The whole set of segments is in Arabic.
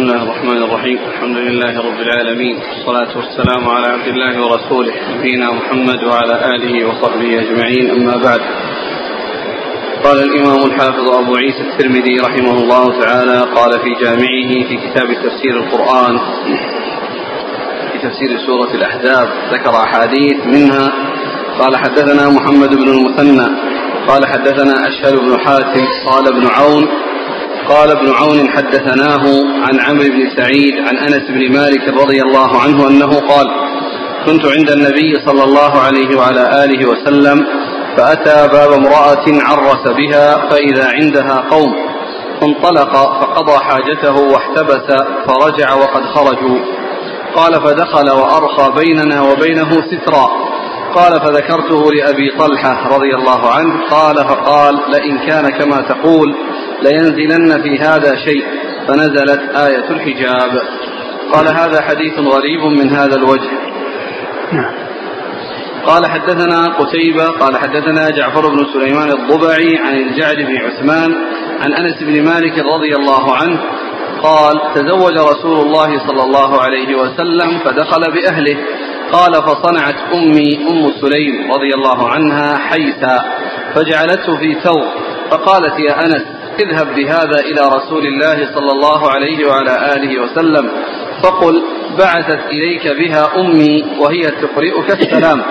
بسم الله الرحمن الرحيم. الحمد لله رب العالمين. والصلاة والسلام على عبد الله ورسوله نبينا محمد وعلى آله وصحبه أجمعين. أما بعد. قال الإمام الحافظ أبو عيسى الترمذي رحمه الله تعالى قال في جامعه في كتاب تفسير القرآن في تفسير سورة الأحزاب ذكر أحاديث منها. قال حدثنا محمد بن المثنى قال حدثنا أشهل بن حاتم قال ابن عون قال ابن عون حدثناه عن عمرو بن سعيد عن أنس بن مالك رضي الله عنه أنه قال كنت عند النبي صلى الله عليه وعلى آله وسلم فأتى باب امرأة عرس بها فإذا عندها قوم فانطلق فقضى حاجته واحتبس فرجع وقد خرجوا. قال فدخل وأرخى بيننا وبينه سترا. قال فذكرته لأبي طلحة رضي الله عنه قال فقال لئن كان كما تقول لينزلن في هذا شيء فنزلت آية الحجاب. قال هذا حديث غريب من هذا الوجه. نعم. قال حدثنا قتيبة قال حدثنا جعفر بن سليمان الضبعي عن الجعد بن عثمان عن أنس بن مالك رضي الله عنه قال تزوج رسول الله صلى الله عليه وسلم فدخل بأهله. قال فصنعت أمي أم سليم رضي الله عنها حيثا فجعلته في ثوب فقالت يا أنس اذهب بهذا إلى رسول الله صلى الله عليه وعلى آله وسلم فقل بعثت إليك بها أمي وهي تقرئك السلام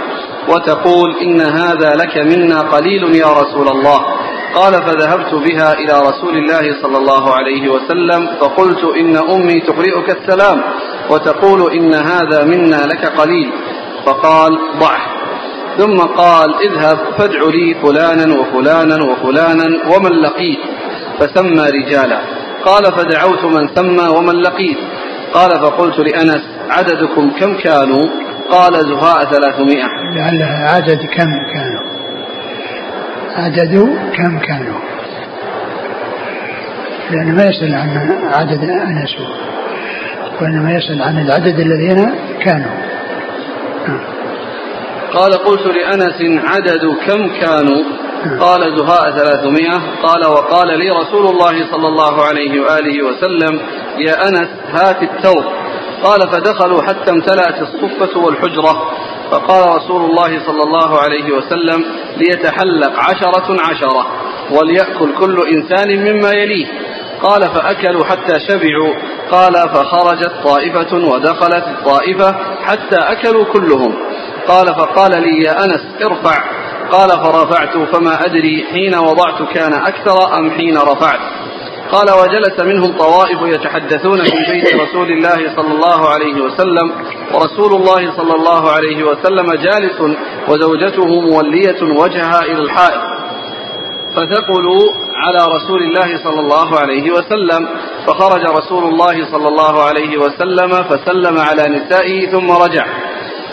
وتقول إن هذا لك منا قليل يا رسول الله قال فذهبت بها إلى رسول الله صلى الله عليه وسلم فقلت إن أمي تقرئك السلام وتقول إن هذا منا لك قليل. فقال ضعه ثم قال اذهب فادع لي فلانا وفلانا وفلانا ومن لقيت. فسمى رجالا. قال فدعوت من سمى ومن لقيت. قال فقلت لأنس عددكم كم كانوا؟ قال زهاء ثلاثمائة. لعلها عدد كم كانوا؟ عدد كم كانوا؟ لأنه ما يسأل عن عدد أنس. وإنما يسأل عن العدد الذين كانوا. قال قلت لأنس عدد كم كانوا؟ قال زهاء ثلاثمائة. قال وقال لي رسول الله صلى الله عليه وآله وسلم يا أنس هات التوب. قال فدخلوا حتى امتلأت الصفة والحجرة. فقال رسول الله صلى الله عليه وسلم ليتحلق عشرة عشرة وليأكل كل إنسان مما يليه. قال فأكلوا حتى شبعوا. قال فخرجت طائفة ودخلت الطائفة حتى أكلوا كلهم. قال فقال لي يا أنس ارفع. قال فرفعت فما أدري حين وضعت كان أكثر أم حين رفعت. قال وجلس منهم طوائف يتحدثون في بيت رسول الله صلى الله عليه وسلم. ورسول الله صلى الله عليه وسلم جالس وزوجته مولية وجهها إلى الحائط. فثقلوا على رسول الله صلى الله عليه وسلم فخرج رسول الله صلى الله عليه وسلم فسلم على نسائه ثم رجع.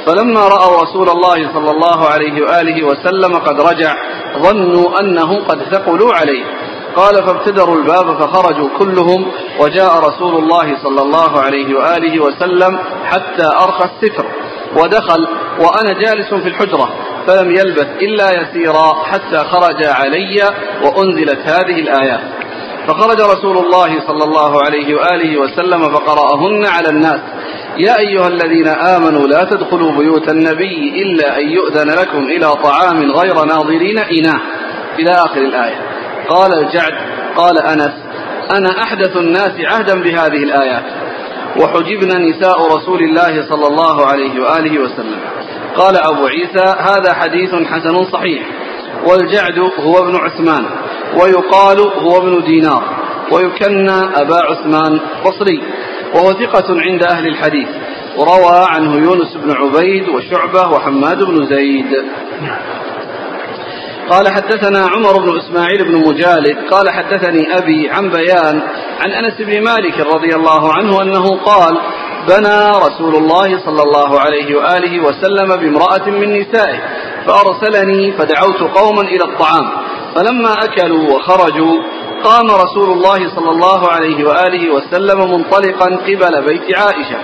فلما رأوا رسول الله صلى الله عليه وآله وسلم قد رجع ظنوا أنهم قد ثقلوا عليه. قال فابتدروا الباب فخرجوا كلهم وجاء رسول الله صلى الله عليه وآله وسلم حتى أرخى الستر ودخل وأنا جالس في الحجرة. فلم يلبث إلا يسيرا حتى خرج علي وأنزلت هذه الآيات. فخرج رسول الله صلى الله عليه وآله وسلم فقرأهن على الناس. يا أيها الذين آمنوا لا تدخلوا بيوت النبي إلا أن يؤذن لكم إلى طعام غير ناظرين إناه إلى آخر الآية. قال الجعد قال أنس أنا أحدث الناس عهدا بهذه الآيات. وحجبنا نساء رسول الله صلى الله عليه وآله وسلم. قال أبو عيسى هذا حديث حسن صحيح. والجعد هو ابن عثمان ويقال هو ابن دينار ويكنى أبا عثمان بصري وهو ثقة عند أهل الحديث. وروى عنه يونس بن عبيد وشعبة وحماد بن زيد. قال حدثنا عمر بن إسماعيل بن مجالد قال حدثني أبي عن بيان عن أنس بن مالك رضي الله عنه أنه قال بنى رسول الله صلى الله عليه وآله وسلم بامرأة من نسائه فأرسلني فدعوت قوما إلى الطعام فلما أكلوا وخرجوا قام رسول الله صلى الله عليه وآله وسلم منطلقا قبل بيت عائشة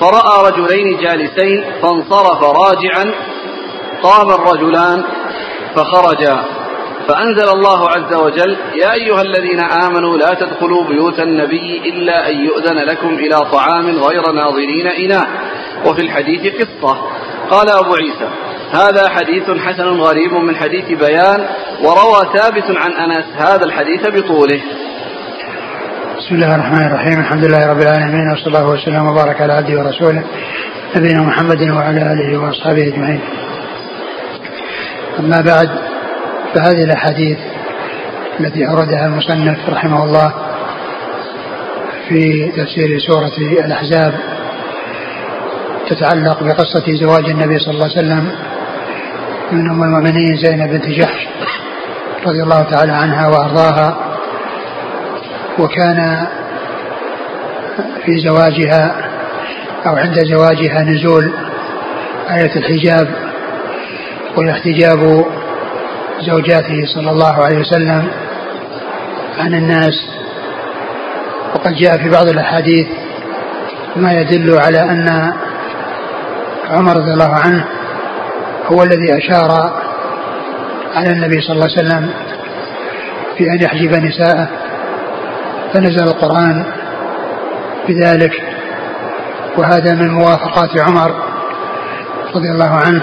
فرأى رجلين جالسين فانصرف راجعا قام الرجلان فخرجا. فأنزل الله عز وجل يا أيها الذين آمنوا لا تدخلوا بيوت النبي إلا أن يؤذن لكم إلى طعام غير ناظرين إناه. وفي الحديث قصة. قال أبو عيسى هذا حديث حسن غريب من حديث بيان وروى ثابت عن أنس هذا الحديث بطوله. بسم الله الرحمن الرحيم الحمد لله رب العالمين وصلى الله وسلم وبارك على عبده ورسوله نبينا محمد وعلى آله وأصحابه أجمعين. أما بعد فهذه الأحاديث التي أوردها المصنف رحمه الله في تفسير سورة الأحزاب تتعلق بقصة زواج النبي صلى الله عليه وسلم من أم المؤمنين زينب بنت جحش رضي الله تعالى عنها وأرضاها وكان في زواجها أو عند زواجها نزول آية الحجاب واحتجاب زوجاته صلى الله عليه وسلم عن الناس. وقد جاء في بعض الأحاديث ما يدل على أن عمر رضي الله عنه هو الذي أشار على النبي صلى الله عليه وسلم في أن يحجب نساءه. فنزل القرآن بذلك. وهذا من موافقات عمر رضي الله عنه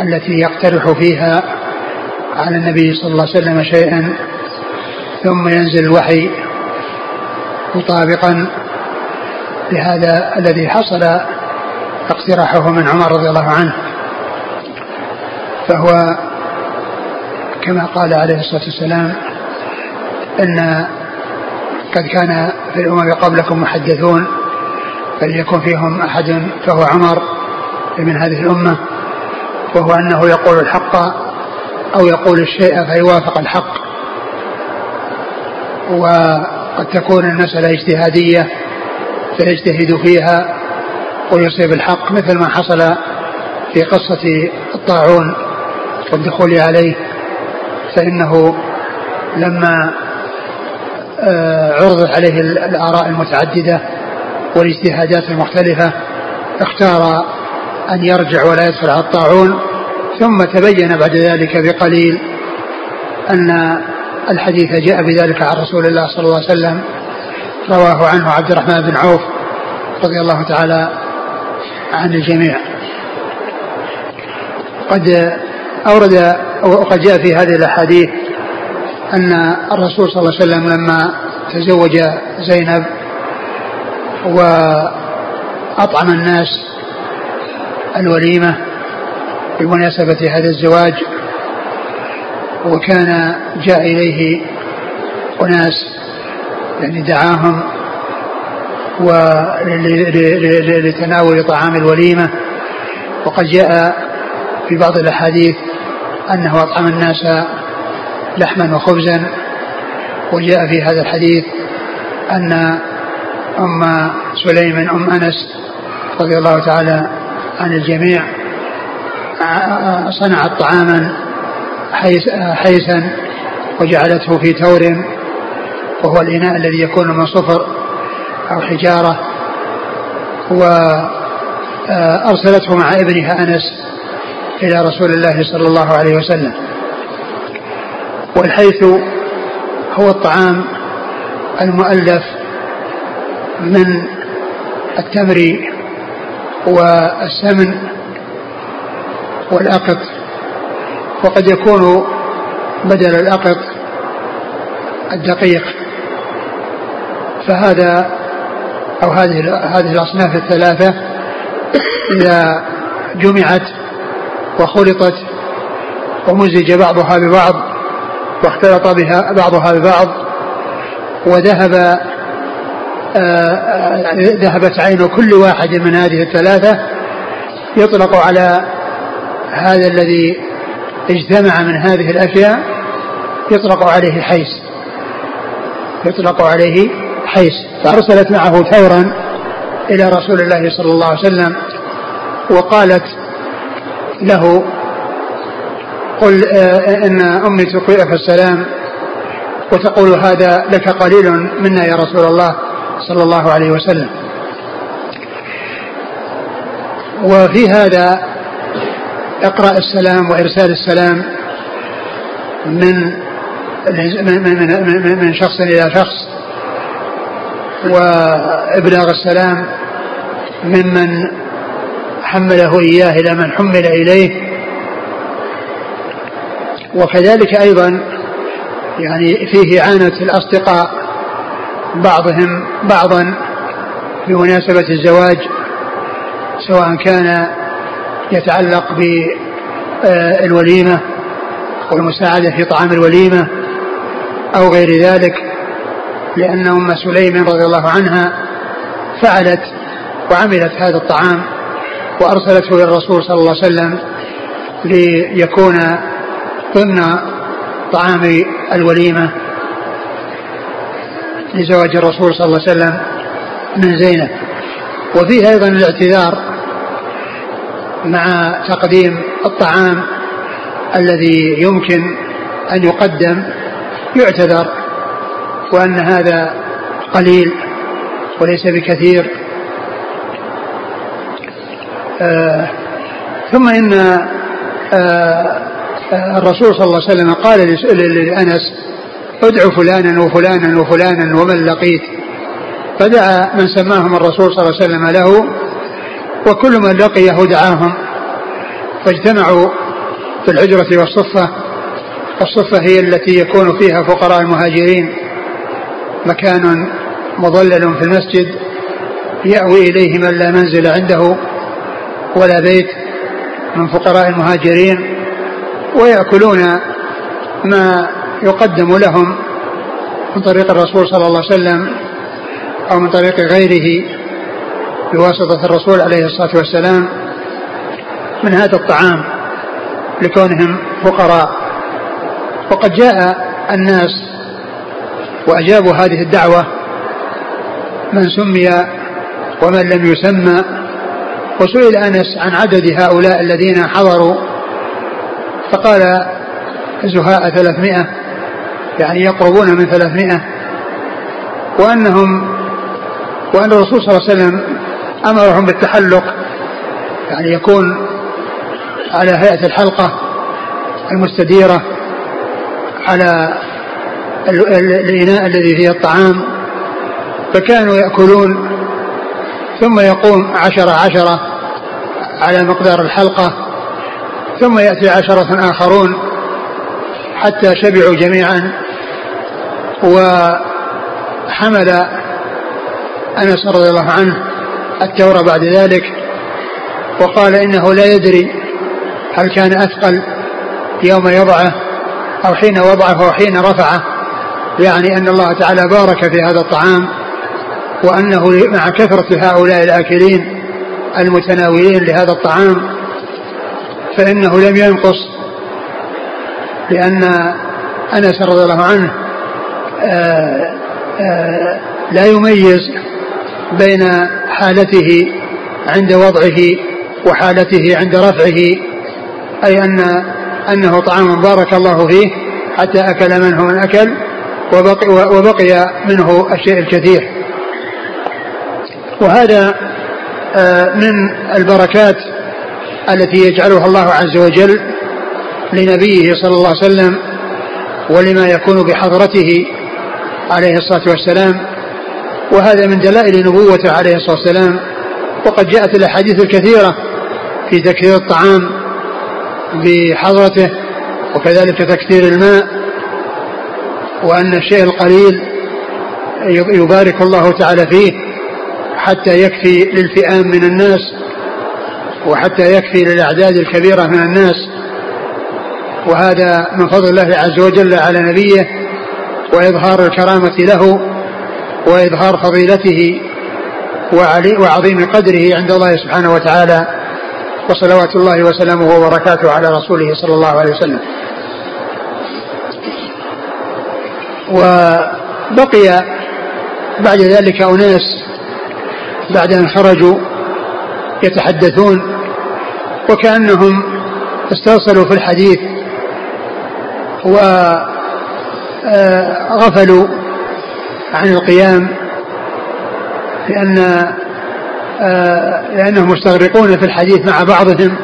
التي يقترح فيها على النبي صلى الله عليه وسلم شيئا ثم ينزل الوحي مطابقا لهذا الذي حصل اقتراحه من عمر رضي الله عنه. فهو كما قال عليه الصلاة والسلام إن قد كان في الأمم قبلكم محدثون فليكن فيهم أحد فهو عمر من هذه الأمة وهو أنه يقول الحق أو يقول الشيء فيوافق الحق. وقد تكون المسألة اجتهادية فيجتهد فيها ويصيب الحق مثل ما حصل في قصة الطاعون والدخول عليه. فإنه لما آه، عرضت عليه الآراء المتعددة والاجتهادات المختلفة اختار أن يرجع ولا يدخل على الطاعون ثم تبين بعد ذلك بقليل أن الحديث جاء بذلك عن رسول الله صلى الله عليه وسلم رواه عنه عبد الرحمن بن عوف رضي الله تعالى عن الجميع. قد أورد وقد جاء في هذه الأحاديث أن الرسول صلى الله عليه وسلم لما تزوج زينب وأطعم الناس الوليمة بمناسبة هذا الزواج وكان جاء إليه أناس يعني دعاهم لتناول طعام الوليمة وقد جاء في بعض الأحاديث أنه أطعم الناس لحما وخبزا وجاء في هذا الحديث أن أم سليم أم أنس رضي الله تعالى عن الجميع صنعت طعاما حيسا وجعلته في تور وهو الإناء الذي يكون من صفر أو حجارة وأرسلته مع ابنها أنس إلى رسول الله صلى الله عليه وسلم. والحيث هو الطعام المؤلف من التمر والسمن والأقط وقد يكون بدل الأقط الدقيق. فهذا أو هذه هذه الأصناف الثلاثة إذا جمعت وخلطت ومزج بعضها ببعض واختلط بها بعضها ببعض وذهب آه، آه، ذهبت عين كل واحد من هذه الثلاثة يطلق على هذا الذي اجتمع من هذه الأشياء يطلق عليه حيس يطلق عليه حيس. فأرسلت معه ثورا إلى رسول الله صلى الله عليه وسلم وقالت له قل آه، إن أمي تقرئك السلام وتقول هذا لك قليل منا يا رسول الله صلى الله عليه وسلم. وفي هذا اقرأ السلام وإرسال السلام من من من, من شخص إلى شخص وإبلاغ السلام ممن حمله إياه إلى من حمل إليه. وكذلك أيضا يعني فيه إعانة الأصدقاء بعضهم بعضا بمناسبة الزواج سواء كان يتعلق بالوليمة والمساعدة في طعام الوليمة أو غير ذلك لأن أم سليم رضي الله عنها فعلت وعملت هذا الطعام وأرسلته إلى الرسول صلى الله عليه وسلم ليكون ضمن طعام الوليمة لزواج الرسول صلى الله عليه وسلم من زينب. وفيه أيضا الاعتذار مع تقديم الطعام الذي يمكن أن يقدم يعتذر وأن هذا قليل وليس بكثير. آه ثم إن آه الرسول صلى الله عليه وسلم قال لأنس ادعو فلانا وفلانا وفلانا ومن لقيت. فدعا من سماهم الرسول صلى الله عليه وسلم له وكل من لقيه دعاهم فاجتمعوا في الحجرة والصفة. الصفة هي التي يكون فيها فقراء المهاجرين. مكان مظلل في المسجد يأوي إليه من لا منزل عنده ولا بيت من فقراء المهاجرين ويأكلون ما يقدم لهم من طريق الرسول صلى الله عليه وسلم أو من طريق غيره. بواسطة الرسول عليه الصلاة والسلام من هذا الطعام لكونهم فقراء. وقد جاء الناس وأجابوا هذه الدعوة من سمي ومن لم يسمى. وسئل أنس عن عدد هؤلاء الذين حضروا فقال زهاء ثلاثمائة يعني يقربون من ثلاثمائة وأنهم وأن الرسول صلى الله عليه وسلم أمرهم بالتحلق يعني يكون على هيئة الحلقة المستديرة على الإناء الذي فيه الطعام فكانوا يأكلون ثم يقوم عشرة عشرة على مقدار الحلقة ثم يأتي عشرة آخرون حتى شبعوا جميعا وحمل أنس رضي الله عنه التوراة بعد ذلك وقال إنه لا يدري هل كان أثقل يوم يضعه أو حين وضعه أو حين رفعه يعني أن الله تعالى بارك في هذا الطعام وأنه مع كثرة هؤلاء الآكلين المتناولين لهذا الطعام فإنه لم ينقص لأن أنس رضي الله عنه آآ آآ لا يميز بين حالته عند وضعه وحالته عند رفعه أي أن أنه طعام بارك الله فيه حتى أكل منه من أكل وبقي, وبقي منه الشيء الكثير. وهذا من البركات التي يجعلها الله عز وجل لنبيه صلى الله عليه وسلم ولما يكون بحضرته عليه الصلاة والسلام. وهذا من دلائل نبوته عليه الصلاة والسلام. وقد جاءت الأحاديث الكثيرة في تكثير الطعام بحضرته وكذلك تكثير الماء وأن الشيء القليل يبارك الله تعالى فيه حتى يكفي للفئام من الناس وحتى يكفي للأعداد الكبيرة من الناس. وهذا من فضل الله عز وجل على نبيه وإظهار الكرامة له. وإظهار فضيلته وعظيم قدره عند الله سبحانه وتعالى وصلوات الله وسلامه وبركاته على رسوله صلى الله عليه وسلم. وبقي بعد ذلك أناس بعد أن خرجوا يتحدثون وكأنهم استوصلوا في الحديث وغفلوا عن القيام لأن لأنهم مستغرقون في الحديث مع بعضهم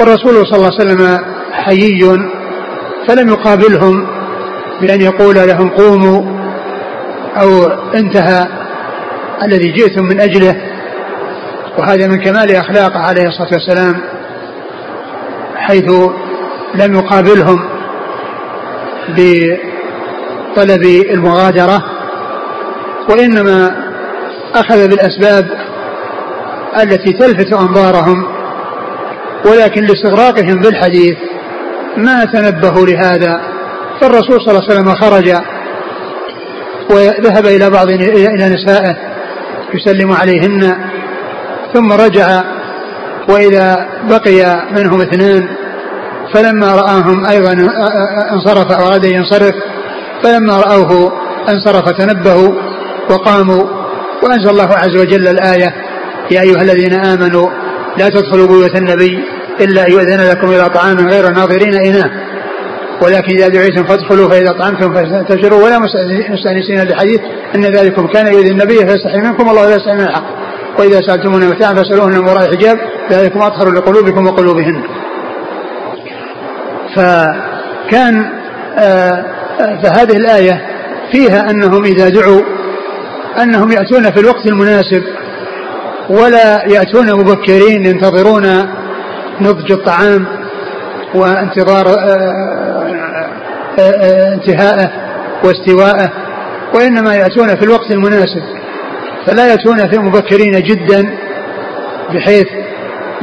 والرسول صلى الله عليه وسلم حيي فلم يقابلهم بأن يقول لهم قوموا أو انتهى الذي جئتم من أجله وهذا من كمال أخلاقه عليه الصلاة والسلام حيث لم يقابلهم بطلب المغادرة وإنما أخذ بالأسباب التي تلفت أنظارهم ولكن لاستغراقهم بالحديث ما تنبهوا لهذا. فالرسول صلى الله عليه وسلم خرج وذهب إلى بعض إلى نسائه يسلم عليهن ثم رجع وإذا بقي منهم اثنان فلما رآهم أيضا انصرف أراد أن ينصرف فلما رأوه انصرف تنبهوا وقاموا. وأنزل الله عز وجل الآية. يا أيها الذين آمنوا لا تدخلوا بيوت النبي إلا أن يؤذن لكم إلى طعام غير ناظرين إناه ولكن إذا دعيتم فادخلوا فإذا طعمتم فانتشروا ولا مستأنسين لحديث إن ذلكم كان يؤذي النبي فيستحي منكم والله لا يستحي من الحق. وإذا سألتمون متاعا فاسألوهن من وراء الحجاب ذلكم أطهر لقلوبكم وقلوبهن. فكان آه، فهذه الآية فيها أنهم إذا دعوا أنهم يأتون في الوقت المناسب ولا يأتون مبكرين ينتظرون نضج الطعام وانتظار آه، آه، آه، انتهائه واستواءه وإنما يأتون في الوقت المناسب. فلا يأتون في مبكرين جدا بحيث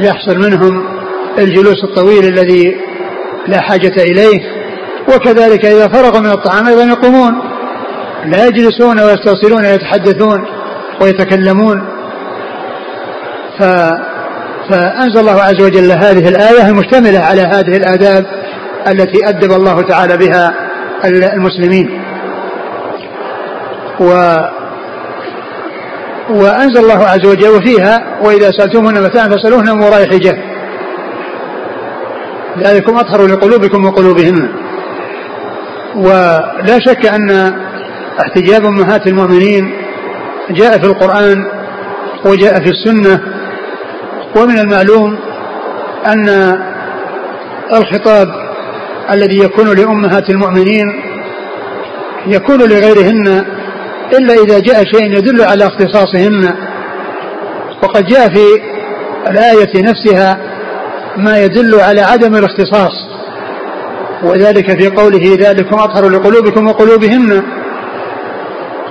يحصل منهم الجلوس الطويل الذي لا حاجة إليه. وكذلك إذا فرغوا من الطعام أيضا يقومون. لا يجلسون ويستوصلون ويتحدثون ويتكلمون. ف فأنزل الله عز وجل هذه الآية المشتملة على هذه الآداب التي أدب الله تعالى بها المسلمين. و وأنزل الله عز وجل وفيها وإذا سألتمهن متاعا فاسألوهن من وراء حجاب ذلكم أطهر لقلوبكم وقلوبهن. ولا شك أن احتجاب أمهات المؤمنين جاء في القرآن وجاء في السنة ومن المعلوم أن الخطاب الذي يكون لأمهات المؤمنين يكون لغيرهن إلا إذا جاء شيء يدل على اختصاصهن. وقد جاء في الآية نفسها ما يدل على عدم الاختصاص وذلك في قوله ذلكم أطهر لقلوبكم وقلوبهن.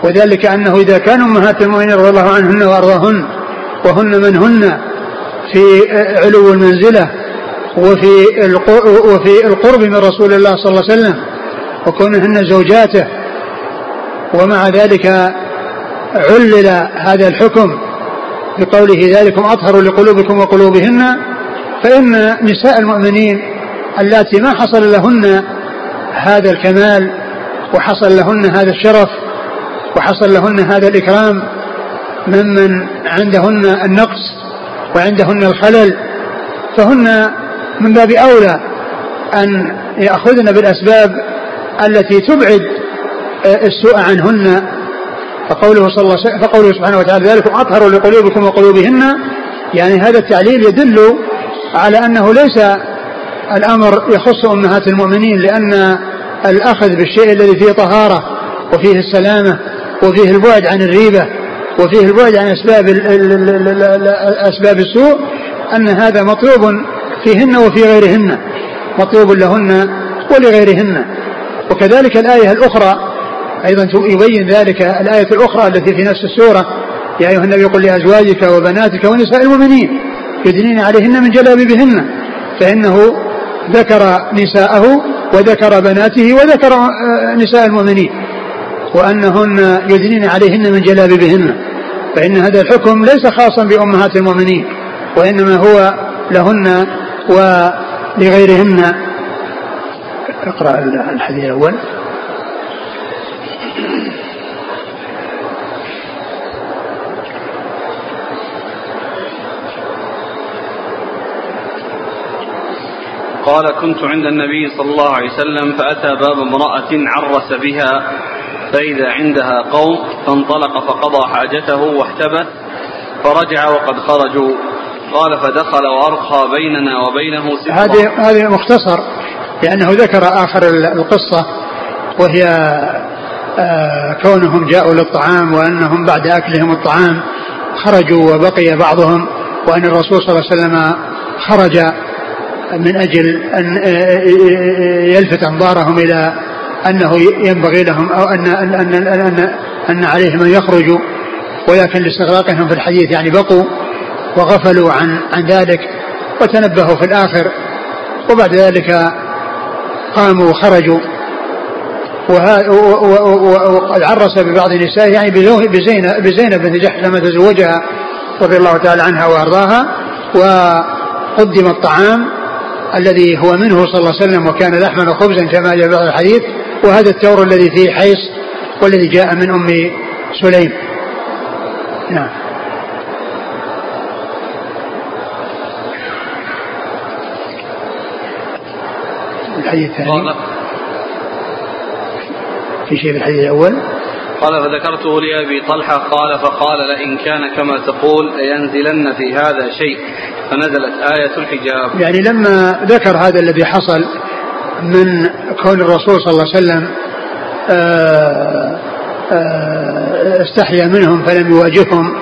وذلك أنه إذا كان أمهات المؤمنين رضي الله عنهن وأرضاهن وهن من هن في علو المنزلة وفي وفي القرب من رسول الله صلى الله عليه وسلم وكونهن زوجاته. ومع ذلك علل هذا الحكم بقوله ذلكم أطهر لقلوبكم وقلوبهن فإن نساء المؤمنين اللاتي ما حصل لهن هذا الكمال وحصل لهن هذا الشرف وحصل لهن هذا الإكرام ممن عندهن النقص وعندهن الخلل فهن من باب أولى أن يأخذن بالأسباب التي تبعد السوء عنهن. فقوله صلى الله عليه فقوله سبحانه وتعالى ذلك أطهر لقلوبكم وقلوبهن. يعني هذا التعليل يدل على أنه ليس الأمر يخص أمهات المؤمنين لأن الأخذ بالشيء الذي فيه طهارة وفيه السلامة وفيه البعد عن الريبة وفيه البعد عن أسباب أسباب السوء أن هذا مطلوب فيهن وفي غيرهن مطلوب لهن ولغيرهن. وكذلك الآية الأخرى أيضا يبين ذلك الآية الأخرى التي في نفس السورة يا أيها النبي قل لأزواجك وبناتك ونساء المؤمنين يدنين عليهن من جلابيبهن فإنه ذكر نساءه وذكر بناته وذكر آه، نساء المؤمنين. وأنهن يدنين عليهن من جلابيبهن. فإن هذا الحكم ليس خاصا بأمهات المؤمنين وإنما هو لهن ولغيرهن. اقرأ الحديث الأول. قال كنت عند النبي صلى الله عليه وسلم فأتى باب امرأة عرس بها فإذا عندها قوم فانطلق فقضى حاجته واحتبس فرجع وقد خرجوا. قال فدخل وأرخى بيننا وبينه هذه هذه مختصر لأنه ذكر آخر القصة وهي آه، كونهم جاءوا للطعام وأنهم بعد أكلهم الطعام خرجوا وبقي بعضهم وأن الرسول صلى الله عليه وسلم خرج من أجل أن آه، يلفت أنظارهم إلى أنه ينبغي لهم أو أن أن أن, أن, أن عليهم أن يخرجوا ولكن لاستغراقهم في الحديث يعني بقوا وغفلوا عن عن ذلك وتنبهوا في الآخر وبعد ذلك قاموا وخرجوا. وقد عرس ببعض النساء يعني بزينب بزينب بنت جحش لما تزوجها رضي الله تعالى عنها وأرضاها وقدم الطعام الذي هو منه صلى الله عليه وسلم وكان لحما وخبزا كما جاء بعض الحديث. وهذا التور الذي فيه حيص والذي جاء من أم سليم. نعم. الحديث الثاني. في شيء في الحديث الأول؟ قال فذكرته لأبي طلحة قال فقال لئن كان كما تقول لينزلن في هذا شيء. فنزلت آية الحجاب. يعني لما ذكر هذا الذي حصل من كون الرسول صلى الله عليه وسلم آه، آه، استحيا منهم فلم يواجههم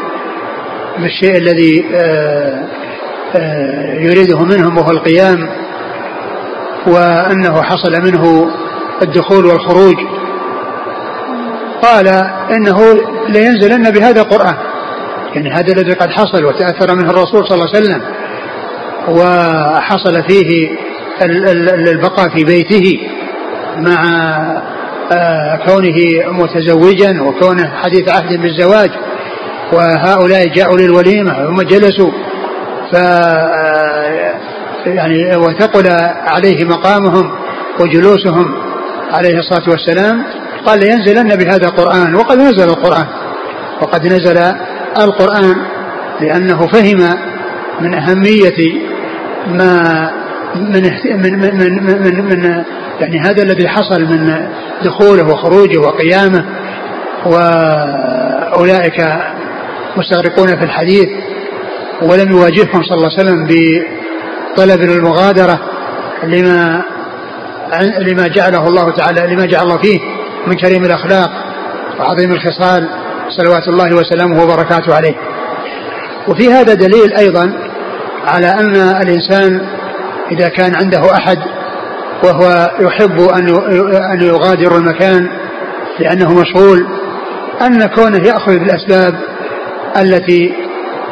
بالشيء الذي آه، يريده منهم وهو القيام وأنه حصل منه الدخول والخروج. قال إنه لينزلن بهذا القرآن يعني هذا الذي قد حصل وتأثر منه الرسول صلى الله عليه وسلم وحصل فيه البقاء في بيته مع آه، كونه متزوجا وكونه حديث عهد بالزواج وهؤلاء جاءوا للوليمة ثم جلسوا ف آه، يعني وثقل عليه مقامهم وجلوسهم عليه الصلاة والسلام. قال لينزلن بهذا القرآن وقد نزل القرآن وقد نزل القرآن لأنه فهم من أهمية ما من من من من, من, من يعني هذا الذي حصل من دخوله وخروجه وقيامه وأولئك مستغرقون في الحديث ولم يواجههم صلى الله عليه وسلم بطلب المغادرة لما لما جعله الله تعالى لما جعل الله فيه من كريم الأخلاق وعظيم الخصال صلوات الله وسلامه وبركاته عليه. وفي هذا دليل أيضا على أن الإنسان إذا كان عنده أحد وهو يحب أن يغادر المكان لأنه مشغول أن كونه يأخذ بالأسباب التي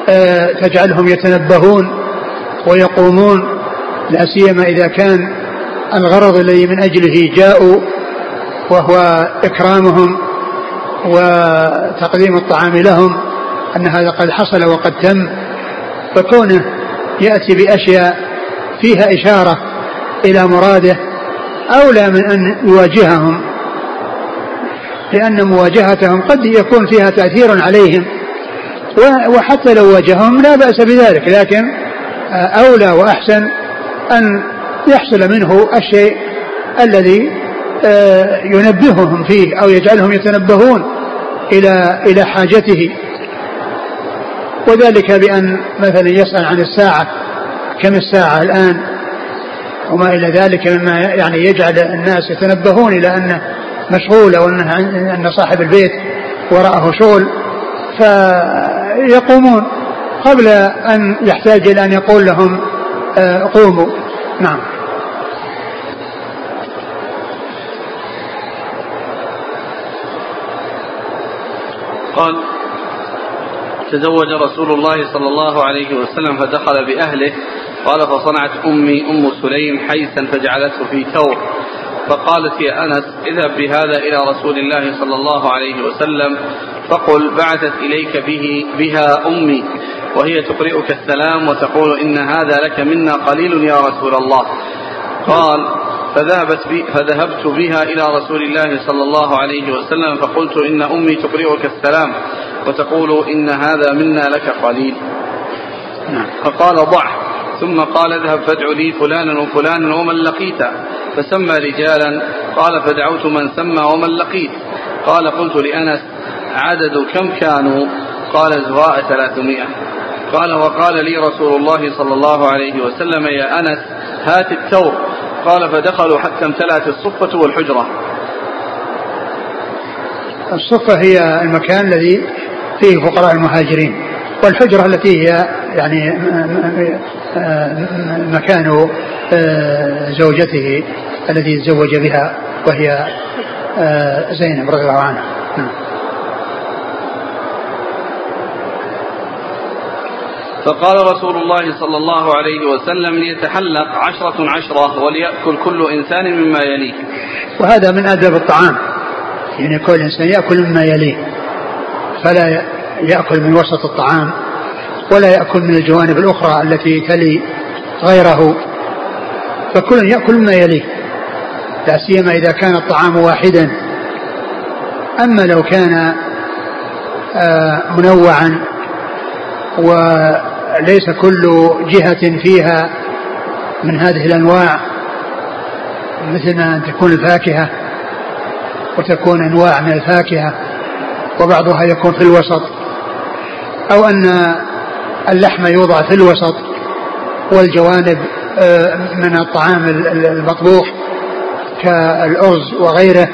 آه، تجعلهم يتنبهون ويقومون لا سيما إذا كان الغرض الذي من أجله جاءوا وهو إكرامهم وتقديم الطعام لهم أن هذا قد حصل وقد تم فكونه يأتي بأشياء فيها إشارة إلى مراده أولى من أن يواجههم لأن مواجهتهم قد يكون فيها تأثير عليهم وحتى لو واجههم لا بأس بذلك لكن أولى وأحسن أن يحصل منه الشيء الذي آه، ينبههم فيه أو يجعلهم يتنبهون إلى إلى حاجته. وذلك بأن مثلا يسأل عن الساعة كم الساعة الآن وما إلى ذلك مما يعني يجعل الناس يتنبهون إلى أنه مشغول أو أن صاحب البيت وراءه شغل فيقومون قبل أن يحتاج إلى أن يقول لهم آه، قوموا. نعم. قال تزوج رسول الله صلى الله عليه وسلم فدخل بأهله قال فصنعت أمي أم سليم حيثا فجعلته في ثور فقالت يا أنس اذهب بهذا إلى رسول الله صلى الله عليه وسلم فقل بعثت إليك به بها أمي وهي تقرئك السلام وتقول إن هذا لك منا قليل يا رسول الله. قال فذهبت بي فذهبت بها إلى رسول الله صلى الله عليه وسلم فقلت إن أمي تقرئك السلام وتقول إن هذا منا لك قليل. فقال ضع. ثم قال اذهب فادع لي فلانا وفلانا ومن لقيت. فسمى رجالا قال فدعوت من سمى ومن لقيت. قال قلت لأنس عدد كم كانوا؟ قال زواء ثلاثمائة. قال وقال لي رسول الله صلى الله عليه وسلم يا أنس هات التور قال فدخلوا حتى امتلأت الصفة والحجرة. الصفة هي المكان الذي فيه فقراء المهاجرين والحجرة التي هي يعني مكان آه، زوجته الذي تزوج بها وهي آه، زينب رضي الله عنها. نعم. فقال رسول الله صلى الله عليه وسلم ليتحلق عشرة عشرة وليأكل كل إنسان مما يليه. وهذا من أدب الطعام. يعني كل إنسان يأكل مما يليه. فلا يأكل من وسط الطعام. ولا يأكل من الجوانب الأخرى التي تلي غيره. فكل يأكل مما يليه لا سيما إذا كان الطعام واحدا. أما لو كان آه، منوعا وليس كل جهة فيها من هذه الأنواع مثل ما أن تكون الفاكهة وتكون أنواع من الفاكهة وبعضها يكون في الوسط أو أن اللحم يوضع في الوسط والجوانب آه، من الطعام المطبوخ كالأرز وغيره.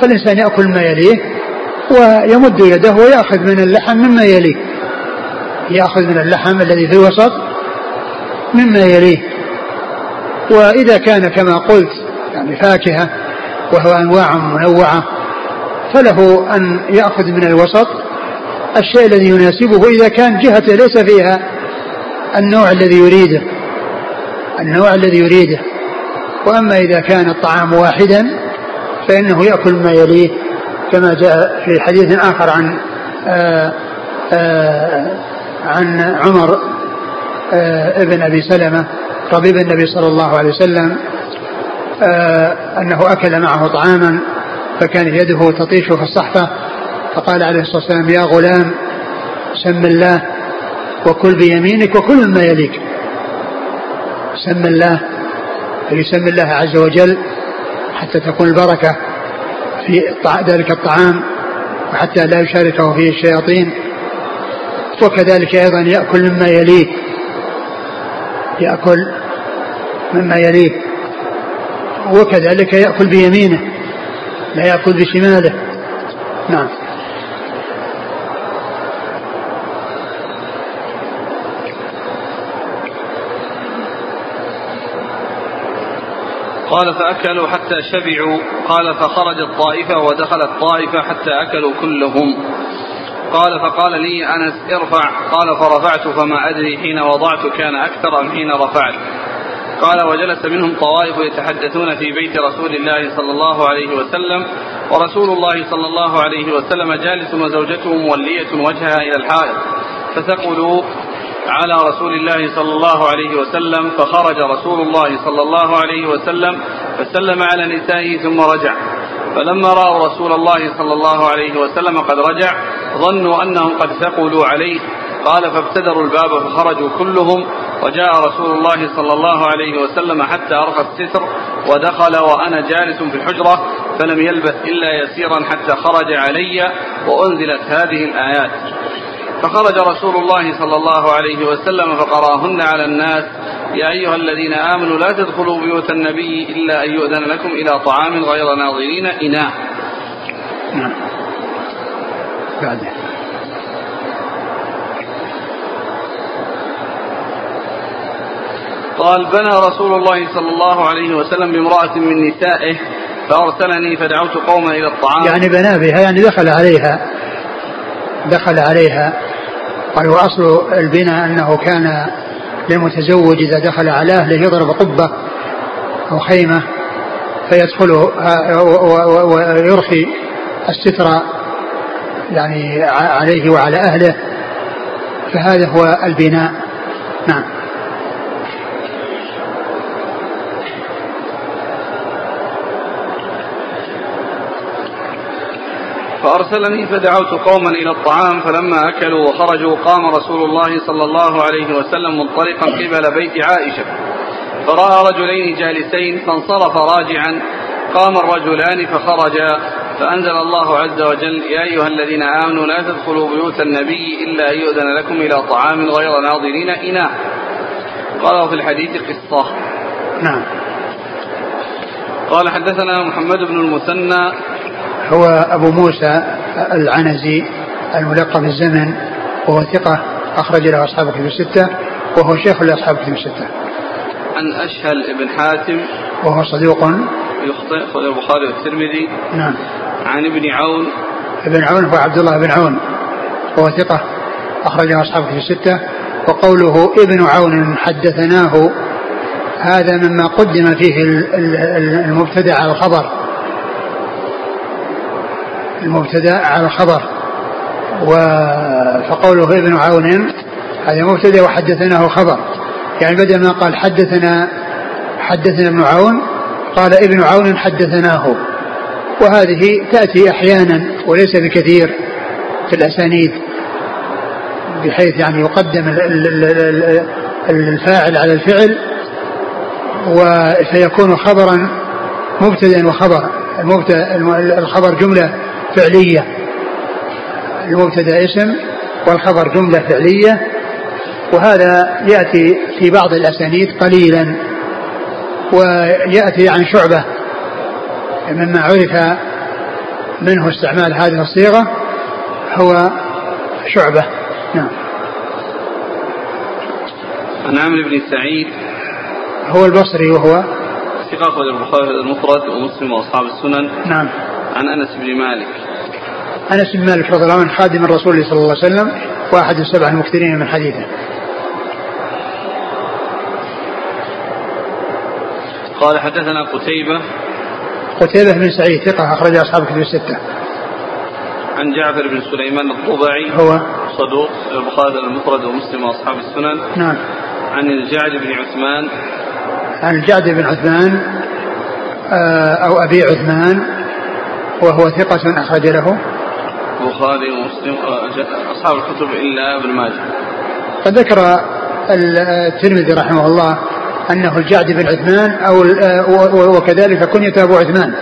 فالإنسان يأكل ما يليه ويمد يده ويأخذ من اللحم مما يليه. يأخذ من اللحم الذي في الوسط مما يليه. وإذا كان كما قلت يعني فاكهة وهو أنواع منوعة فله أن يأخذ من الوسط الشيء الذي يناسبه إذا كان جهته ليس فيها النوع الذي يريده. النوع الذي يريده. وأما إذا كان الطعام واحدا فإنه يأكل ما يليه كما جاء في حديث آخر عن آآ آآ عن عمر ابن أبي سلمة طبيب النبي صلى الله عليه وسلم أنه أكل معه طعاما فكانت يده تطيش في الصحفة فقال عليه الصلاة والسلام يا غلام سم الله وكل بيمينك وكل ما يليك. سم الله فيسمي الله عز وجل حتى تكون البركة في ذلك الطعام وحتى لا يشاركه فيه الشياطين. وكذلك أيضا يأكل مما يليه يأكل مما يليه وكذلك يأكل بيمينه لا يأكل بشماله. نعم. قال فأكلوا حتى شبعوا. قال فخرجت طائفة ودخلت طائفة حتى أكلوا كلهم. قال فقال لي أنس ارفع. قال فرفعت فما أدري حين وضعت كان أكثر من حين رفعت. قال وجلس منهم طوائف يتحدثون في بيت رسول الله صلى الله عليه وسلم. ورسول الله صلى الله عليه وسلم جالس وزوجته مولية وجهها إلى الحائط. فثقلوا على رسول الله صلى الله عليه وسلم فخرج رسول الله صلى الله عليه وسلم فسلم على نسائه ثم رجع. فلما رأوا رسول الله صلى الله عليه وسلم قد رجع ظنوا أنهم قد ثقلوا عليه. قال فابتدروا الباب فخرجوا كلهم. وجاء رسول الله صلى الله عليه وسلم حتى أرخى الستر ودخل وأنا جالس في الحجرة فلم يلبث إلا يسيرا حتى خرج علي وأنزلت هذه الآيات. فخرج رسول الله صلى الله عليه وسلم فقراهن على الناس. يا أيها الذين آمنوا لا تدخلوا بيوت النبي إلا أن يؤذن لكم إلى طعام غير ناظرين إناء. نعم. بعد. قال بنى رسول الله صلى الله عليه وسلم بامرأة من نسائه فأرسلني فدعوت قوما إلى الطعام. يعني بنى بها يعني دخل عليها. دخل عليها. قال وأصل البناء أنه كان للمتزوج إذا دخل على أهله يضرب قبة أو خيمة فيدخل ويرخي الستر يعني عليه وعلى أهله. فهذا هو البناء. نعم. فأرسلني فدعوت قوما إلى الطعام فلما أكلوا وخرجوا قام رسول الله صلى الله عليه وسلم منطلقا قبل بيت عائشة. فرأى رجلين جالسين فانصرف راجعا. قام الرجلان فخرجا. فأنزل الله عز وجل يا أيها الذين آمنوا لا تدخلوا بيوت النبي إلا أن يؤذن لكم إلى طعام غير ناظرين إناء قالوا في الحديث قصة. نعم. قال حدثنا محمد بن المثنى هو أبو موسى العنزي الملقب بالزمن وهو ثقة أخرج له أصحاب كتب الستة وهو شيخ لأصحاب كتب الستة. عن أشهل بن حاتم وهو صدوق يخطئ أخرج البخاري والترمذي. نعم. عن ابن عون ابن عون هو عبد الله بن عون وهو ثقة أخرجه أصحاب كتب الستة وقوله ابن عون حدثناه هذا مما قدم فيه المبتدع على الخبر المبتدأ على الخبر فقوله ابن عون هذا مبتدأ وحدثناه خبر. يعني بدل ما قال حدثنا حدثنا ابن عون قال ابن عون حدثناه. وهذه تأتي أحيانا وليس بكثير في الأسانيد بحيث يعني يقدم الفاعل على الفعل. وسيكون خبرا مبتدأ وخبر. الخبر جملة فعلية. المبتدا اسم والخبر جملة فعلية. وهذا يأتي في بعض الأسانيد قليلا ويأتي عن شعبة مما عرف منه استعمال هذه الصيغة هو شعبة. نعم. عن عمرو بن سعيد. هو البصري وهو ثقة البخاري المفرد ومسلم وأصحاب السنن. نعم. عن أنس بن مالك أنس بن مالك رضي الله عنه خادم الرسول صلى الله عليه وسلم وأحد السبع المكثرين من حديثه قال حدثنا قتيبة قتيبة بن سعيد ثقة أخرج أصحاب كتب الستة. عن جعفر بن سليمان الضبعي هو صدوق البخاري المفرد ومسلم وأصحاب السنن. نعم. عن الجعد بن عثمان. عن الجعد بن عثمان آه، أو أبي عثمان وهو ثقة أخرج له. البخاري ومسلم آه، أصحاب الكتب إلا ابن ماجه. قد ذكر الترمذي رحمه الله أنه الجعد بن عثمان أو آه، وكذلك كنية أبو عثمان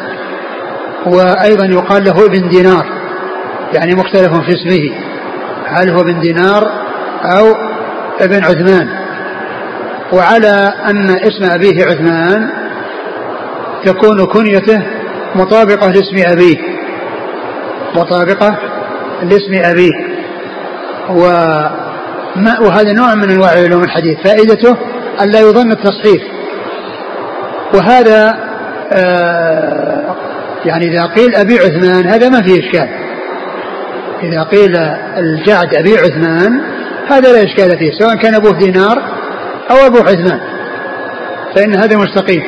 وأيضا يقال له ابن دينار يعني مختلف في اسمه هل هو ابن دينار أو ابن عثمان وعلى أن اسم أبيه عثمان تكون كنيته مطابقة لاسم أبيه. مطابقة لاسم أبيه. وهذا نوع من أنواع علوم الحديث. فائدته أن لا يظن التصحيف وهذا آه يعني إذا قيل أبي عثمان هذا ما فيه إشكال. إذا قيل الجعد أبي عثمان هذا لا إشكال فيه سواء كان أبوه دينار أو أبوه عثمان. فإن هذا مستقيم.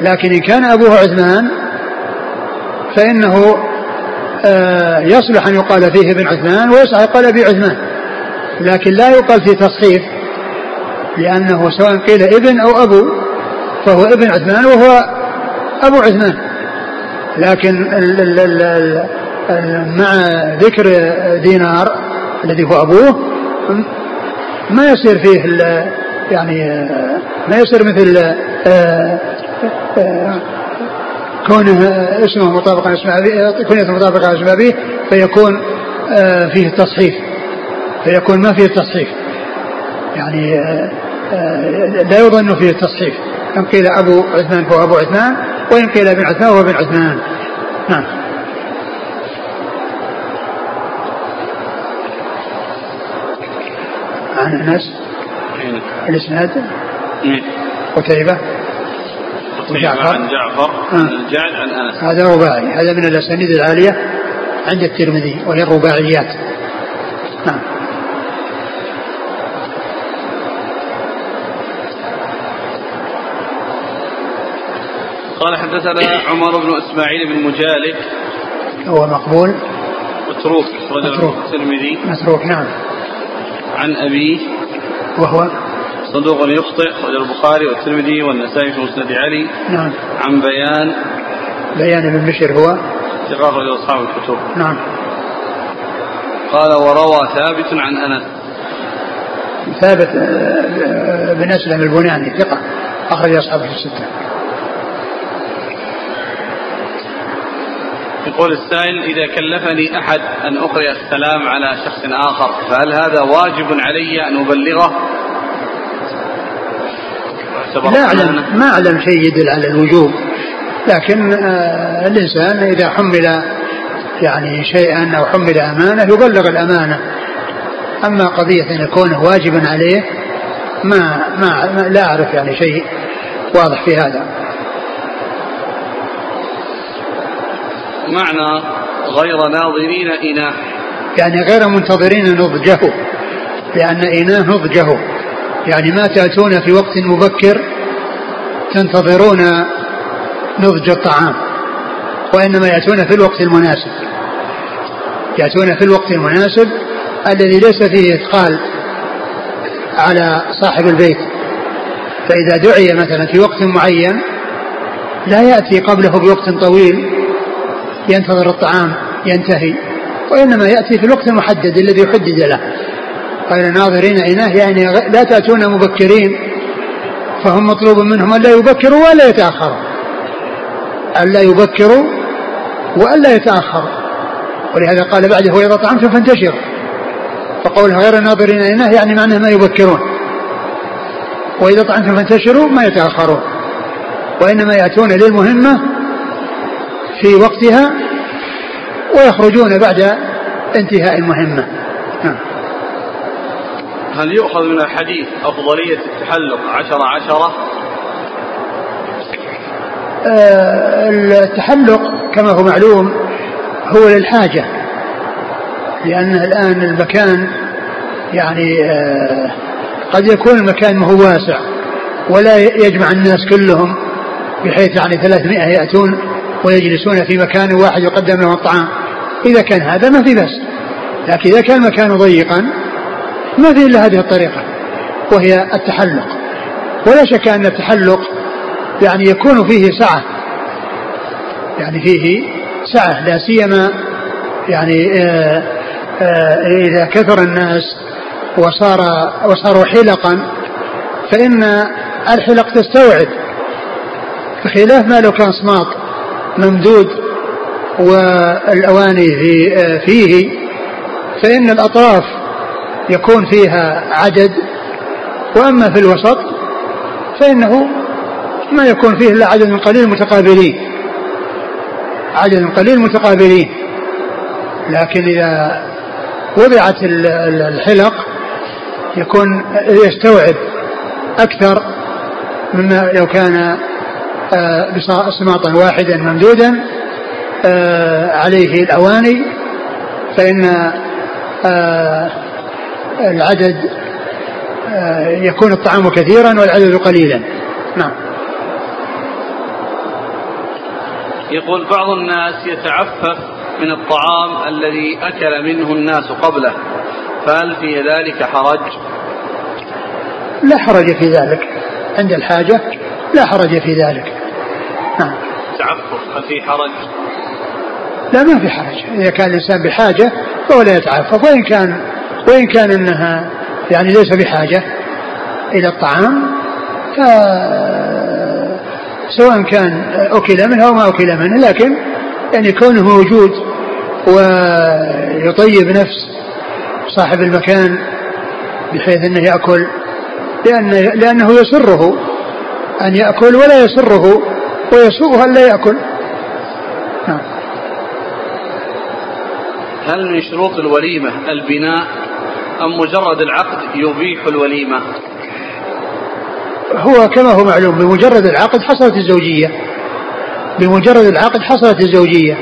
لكن إن كان أبوه عثمان فإنه آه يصلح أن يقال فيه ابن عثمان ويصلح يقال أبي عثمان. لكن لا يقال في تصحيف لأنه سواء قيل ابن أو أبو فهو ابن عثمان وهو أبو عثمان. لكن ال ال ال مع ذكر دينار الذي هو أبوه ما يصير فيه يعني ما يصير مثل آه، آه، كونه اسمه مطابقا اسم أبيه كنية مطابقة اسم أبيه فيكون آه، فيه تصحيف فيكون ما فيه تصحيف يعني لا يظن فيه التصحيف إن قيل أبو عثمان فهو أبو عثمان وإن قيل ابن عثمان فهو ابن عثمان. نعم. عن أنس؟ الإسناد؟ قتيبة؟ وجعفر عن جعفر عن الجعد عن أنس. هذا رباعي هذا من الأسانيد العالية عند الترمذي وهي الرباعيات. نعم. قال حدثنا عمر بن إسماعيل بن مجالد. هو مقبول. متروك متروك. الترمذي. متروك نعم. عن أبيه. وهو صدوق يخطئ خرج البخاري والترمذي والنسائي في مسند علي. نعم. عن بيان. بيان بن بشر هو؟ ثقة أخرج أصحاب الكتب. نعم. قال وروى ثابت عن أنس. ثابت آه، بن أسلم البناني ثقة أخرج أصحابه الستة. يقول السائل إذا كلفني أحد أن أقرأ السلام على شخص آخر فهل هذا واجب علي أن أبلغه؟ لا أعلم ما أعلم شيء يدل على الوجوب. لكن آه، الإنسان إذا حمل يعني شيئا أو حمل أمانة يبلغ الأمانة. أما قضية أن يكون واجبا عليه ما, ما, ما لا أعرف يعني شيء واضح في هذا. معنى غير ناظرين إناه يعني غير منتظرين نضجه لأن إناه نضجه. يعني ما تأتون في وقت مبكر تنتظرون نضج الطعام وإنما يأتون في الوقت المناسب. يأتون في الوقت المناسب الذي ليس فيه إثقال على صاحب البيت. فإذا دعي مثلا في وقت معين لا يأتي قبله بوقت طويل ينتظر الطعام ينتهي وإنما يأتي في الوقت المحدد الذي حدد له. قال ناظرين إناه يعني لا تأتون مبكرين فهم مطلوب منهم أن لا يبكروا ولا يتأخروا. أن لا يبكروا وألا يتأخروا. ولهذا قال بعده وإذا طعمتم فانتشروا. فقولها غير ناظرين إناه يعني معناه ما يبكرون. وإذا طعمتم فانتشروا ما يتأخرون. وإنما يأتون للمهمة في وقتها ويخرجون بعد انتهاء المهمة. نعم. هل يؤخذ من الحديث أفضلية التحلق عشرة عشرة؟ آه التحلق كما هو معلوم هو للحاجة لأن الآن المكان يعني آه قد يكون المكان ما هو واسع ولا يجمع الناس كلهم بحيث يعني 300 يأتون ويجلسون في مكان واحد يقدم لهم الطعام. إذا كان هذا ما في بس لكن إذا كان المكان ضيقا ما في إلا هذه الطريقة وهي التحلق. ولا شك أن التحلق يعني يكون فيه سعة يعني فيه سعة لا سيما يعني آآ آه، آآ آه، إذا كثر الناس وصار وصاروا حلقا فإن الحلق تستوعب. بخلاف ما لو كان صماط ممدود والأواني في آه، فيه فإن الأطراف يكون فيها عدد وأما في الوسط فإنه ما يكون فيه إلا عدد قليل متقابلين. عدد قليل متقابلين. لكن إذا وضعت الحلق يكون يستوعب أكثر مما لو كان آه، بسماطا واحدا ممدودا آه، عليه الأواني فإن آه، العدد يكون الطعام كثيرا والعدد قليلا. نعم. يقول بعض الناس يتعفف من الطعام الذي أكل منه الناس قبله فهل في ذلك حرج؟ لا حرج في ذلك. عند الحاجة لا حرج في ذلك. نعم. تعفف هل في حرج؟ لا ما في حرج. إذا كان الإنسان بحاجة فهو لا يتعفف وإن كان وإن كان أنها يعني ليس بحاجة إلى الطعام ف سواء كان أكل منه أو ما أكل منه لكن يعني كونه موجود ويطيب نفس صاحب المكان بحيث أنه يأكل لأن لأنه يسره أن يأكل ولا يسره ويسوءه أن لا يأكل نعم. هل من شروط الوليمة البناء أم مجرد العقد يبيح الوليمة؟ هو كما هو معلوم بمجرد العقد حصلت الزوجية. بمجرد العقد حصلت الزوجية.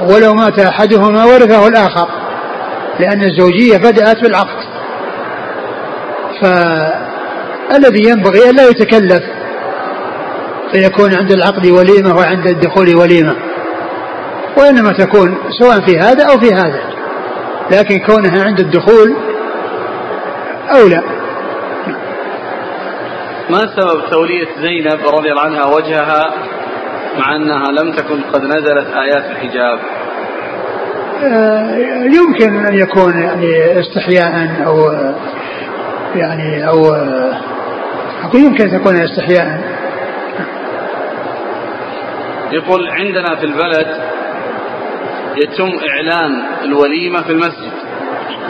ولو مات أحدهما ورثه الآخر لأن الزوجية بدأت بالعقد. فالذي ينبغي أن لا يتكلف فيكون عند العقد وليمة وعند الدخول وليمة. وإنما تكون سواء في هذا أو في هذا. لكن كونها عند الدخول أولى. ما سبب تولية زينب رضي الله عنها وجهها مع أنها لم تكن قد نزلت آيات الحجاب؟ آه، يمكن أن يكون يعني استحياء أو يعني أو أقول يمكن أن تكون استحياء. يقول عندنا في البلد يتم إعلان الوليمة في المسجد.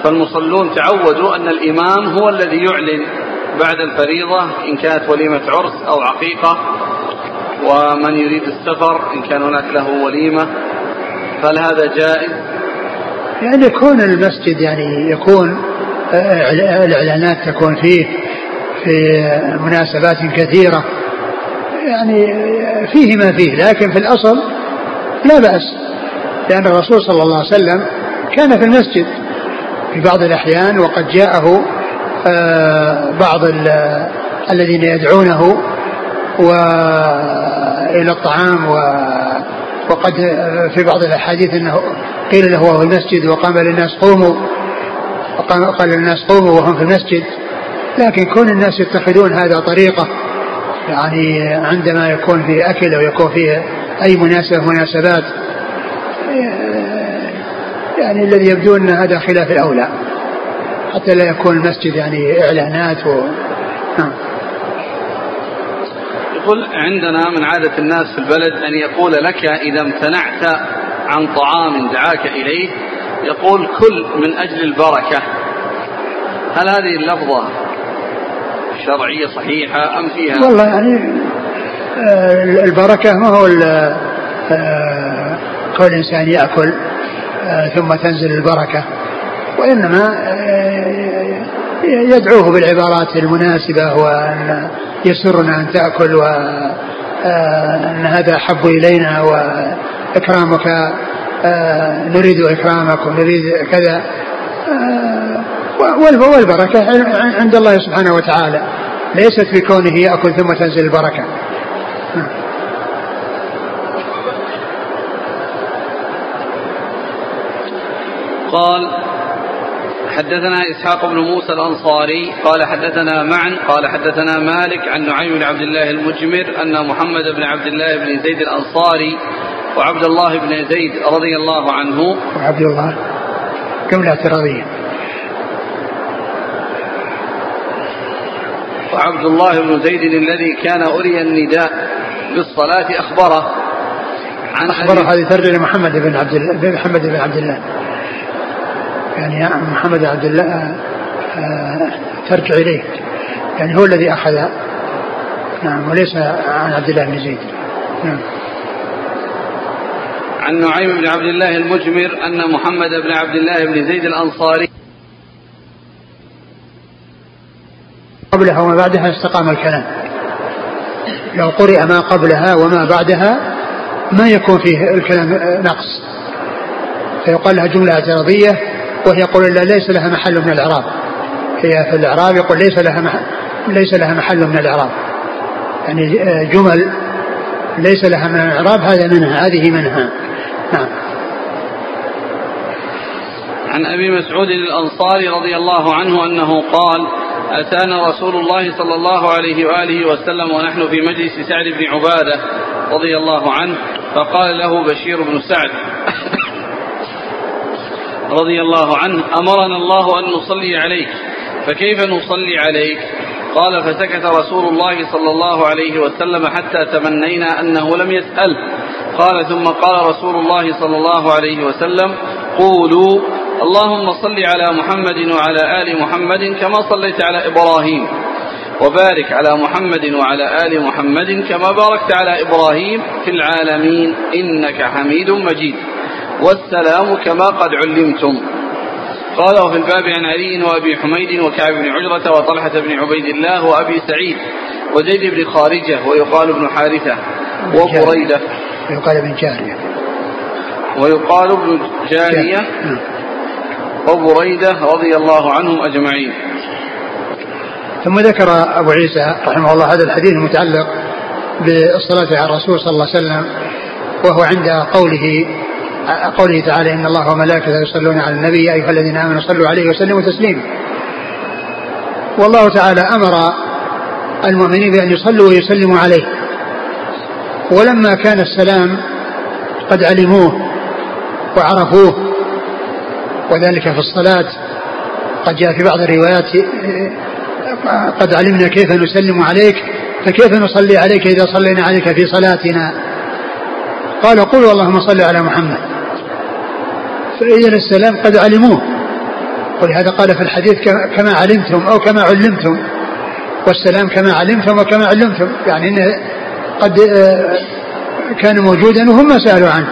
فالمصلون تعودوا أن الإمام هو الذي يعلن بعد الفريضة إن كانت وليمة عرس أو عقيقة ومن يريد السفر إن كان هناك له وليمة. فهل هذا جائز؟ يعني يكون المسجد يعني يكون آه، الإعلانات تكون فيه في مناسبات كثيرة. يعني فيه ما فيه لكن في الأصل لا بأس. لأن الرسول صلى الله عليه وسلم كان في المسجد في بعض الأحيان وقد جاءه آه، بعض الذين يدعونه وإلى الطعام وقد في بعض الأحاديث أنه قيل له وهو في المسجد وقام للناس قوموا وقال للناس قوموا وهم في المسجد. لكن كون الناس يتخذون هذا طريقة يعني عندما يكون فيه أكل أو يكون فيه أي مناسبة مناسبات يعني الذي يبدو أن هذا خلاف الأولى. حتى لا يكون المسجد يعني إعلانات و... نعم. يقول عندنا من عادة الناس في البلد أن يقول لك إذا امتنعت عن طعام دعاك إليه يقول كل من أجل البركة. هل هذه اللفظة شرعية صحيحة أم فيها؟ والله يعني آه، البركة ما هو آه، كل إنسان يأكل آه، ثم تنزل البركة. وإنما يدعوه بالعبارات المناسبة وأن يسرنا أن تأكل وأن هذا أحب إلينا وإكرامك نريد إكرامك ونريد كذا. والبركة عند الله سبحانه وتعالى. ليست في كونه يأكل ثم تنزل البركة. قال حدثنا إسحاق بن موسى الأنصاري قال حدثنا معا قال حدثنا مالك عن نعيم بن عبد الله المجمر أن محمد بن عبد الله بن زيد الأنصاري وعبد الله بن زيد رضي الله عنه. وعبد الله جملة اعتراضية وعبد الله بن زيد الذي كان أري النداء بالصلاة أخبره عن أخبره هذه ترجع لمحمد بن عبد الله محمد بن عبد الله. يعني محمد عبد الله آه، ترجع إليه. يعني هو الذي أخذ نعم وليس عن عبد الله بن زيد. نعم. عن نعيم بن عبد الله المجمر أن محمد بن عبد الله بن زيد الأنصاري قبلها وما بعدها استقام الكلام. لو قرئ ما قبلها وما بعدها ما يكون فيه الكلام نقص. فيقال لها جملة اعتراضية وهي يقول لا ليس لها محل من الإعراب. هي في الإعراب؟ يقول ليس لها محل ليس لها محل من الإعراب. يعني جمل ليس لها من الإعراب هذا منها هذه منها. نعم. عن أبي مسعود الأنصاري رضي الله عنه أنه قال أتانا رسول الله صلى الله عليه وآله وسلم ونحن في مجلس سعد بن عبادة رضي الله عنه فقال له بشير بن سعد رضي الله عنه أمرنا الله أن نصلي عليك. فكيف نصلي عليك؟ قال فسكت رسول الله صلى الله عليه وسلم حتى تمنينا أنه لم يسأل. قال ثم قال رسول الله صلى الله عليه وسلم قولوا اللهم صل على محمد وعلى آل محمد كما صليت على إبراهيم. وبارك على محمد وعلى آل محمد كما باركت على إبراهيم في العالمين. إنك حميد مجيد. والسلام كما قد علمتم. قال وفي الباب عن علي وابي حميد وكعب بن عجرة وطلحة بن عبيد الله وأبي سعيد وزيد بن خارجة ويقال ابن حارثة وبريدة ويقال ابن جارية. ويقال ابن جارية نعم. وبريدة رضي الله عنهم أجمعين. ثم ذكر أبو عيسى رحمه الله هذا الحديث المتعلق بالصلاة على الرسول صلى الله عليه وسلم وهو عند قوله قوله تعالى إن الله وملائكته يصلون على النبي يا أيها الذين آمنوا صلوا عليه وسلموا تسليما. والله تعالى أمر المؤمنين بأن يصلوا ويسلموا عليه. ولما كان السلام قد علموه وعرفوه وذلك في الصلاة قد جاء في بعض الروايات قد علمنا كيف نسلم عليك فكيف نصلي عليك إذا صلينا عليك في صلاتنا؟ قال قولوا اللهم صل على محمد. فإذا السلام قد علموه. ولهذا قال في الحديث كما علمتم أو كما علمتم. والسلام كما علمتم وكما علمتم. يعني إن قد آه، كان موجودا وهم ما سألوا عنه.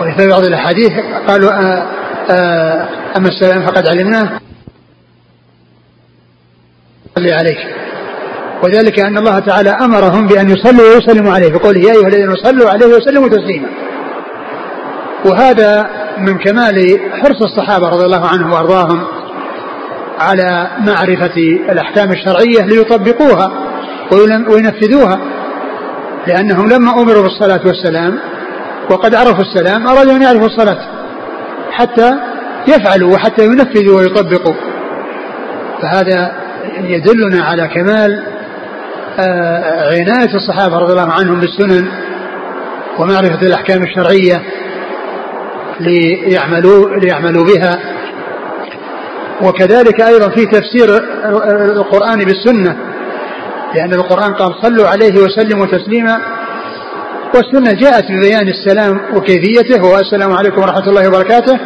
وفي بعض الأحاديث قالوا آه، آه، أما السلام فقد علمناه. صلي عليك. وذلك أن الله تعالى أمرهم بأن يصلوا ويسلموا عليه. بقوله يا أيها الذين صلوا عليه وسلموا تسليما. وهذا من كمال حرص الصحابة رضي الله عنهم وأرضاهم على معرفة الأحكام الشرعية ليطبقوها وينفذوها لأنهم لما أمروا بالصلاة والسلام وقد عرفوا السلام أرادوا أن يعرفوا الصلاة حتى يفعلوا وحتى ينفذوا ويطبقوا. فهذا يدلنا على كمال آه، عناية الصحابة رضي الله عنهم بالسنن ومعرفة الأحكام الشرعية ليعملوا ليعملوا بها. وكذلك أيضا في تفسير القرآن بالسنة لأن القرآن قال صلوا عليه وسلموا تسليما والسنة جاءت ببيان السلام وكيفيته والسلام عليكم ورحمة الله وبركاته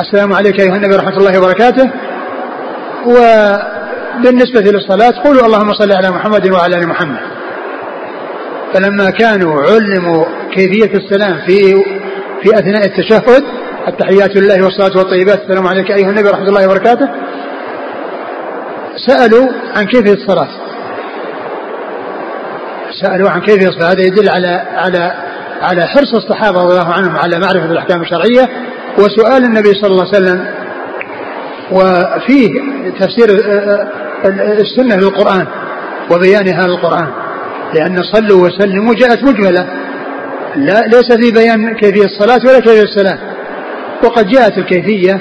السلام عليك أيها النبي ورحمة الله وبركاته وبالنسبة للصلاة قولوا اللهم صل على محمد وعلى آل محمد. فلما كانوا علموا كيفية السلام في في أثناء التشهد التحيات لله والصلاة والطيبات. السلام عليك أيها النبي ورحمة الله وبركاته. سألوا عن كيفية الصلاة. سألوا عن كيفية الصلاة. هذا يدل على على على حرص الصحابة رضي الله عنهم على معرفة الأحكام الشرعية. وسؤال النبي صلى الله عليه وسلم وفيه تفسير السنة للقرآن وبيانها للقرآن لأن صلوا وسلموا جاءت مجملة. لا ليس في بيان كيفية الصلاة ولا كيفية السلام. وقد جاءت الكيفية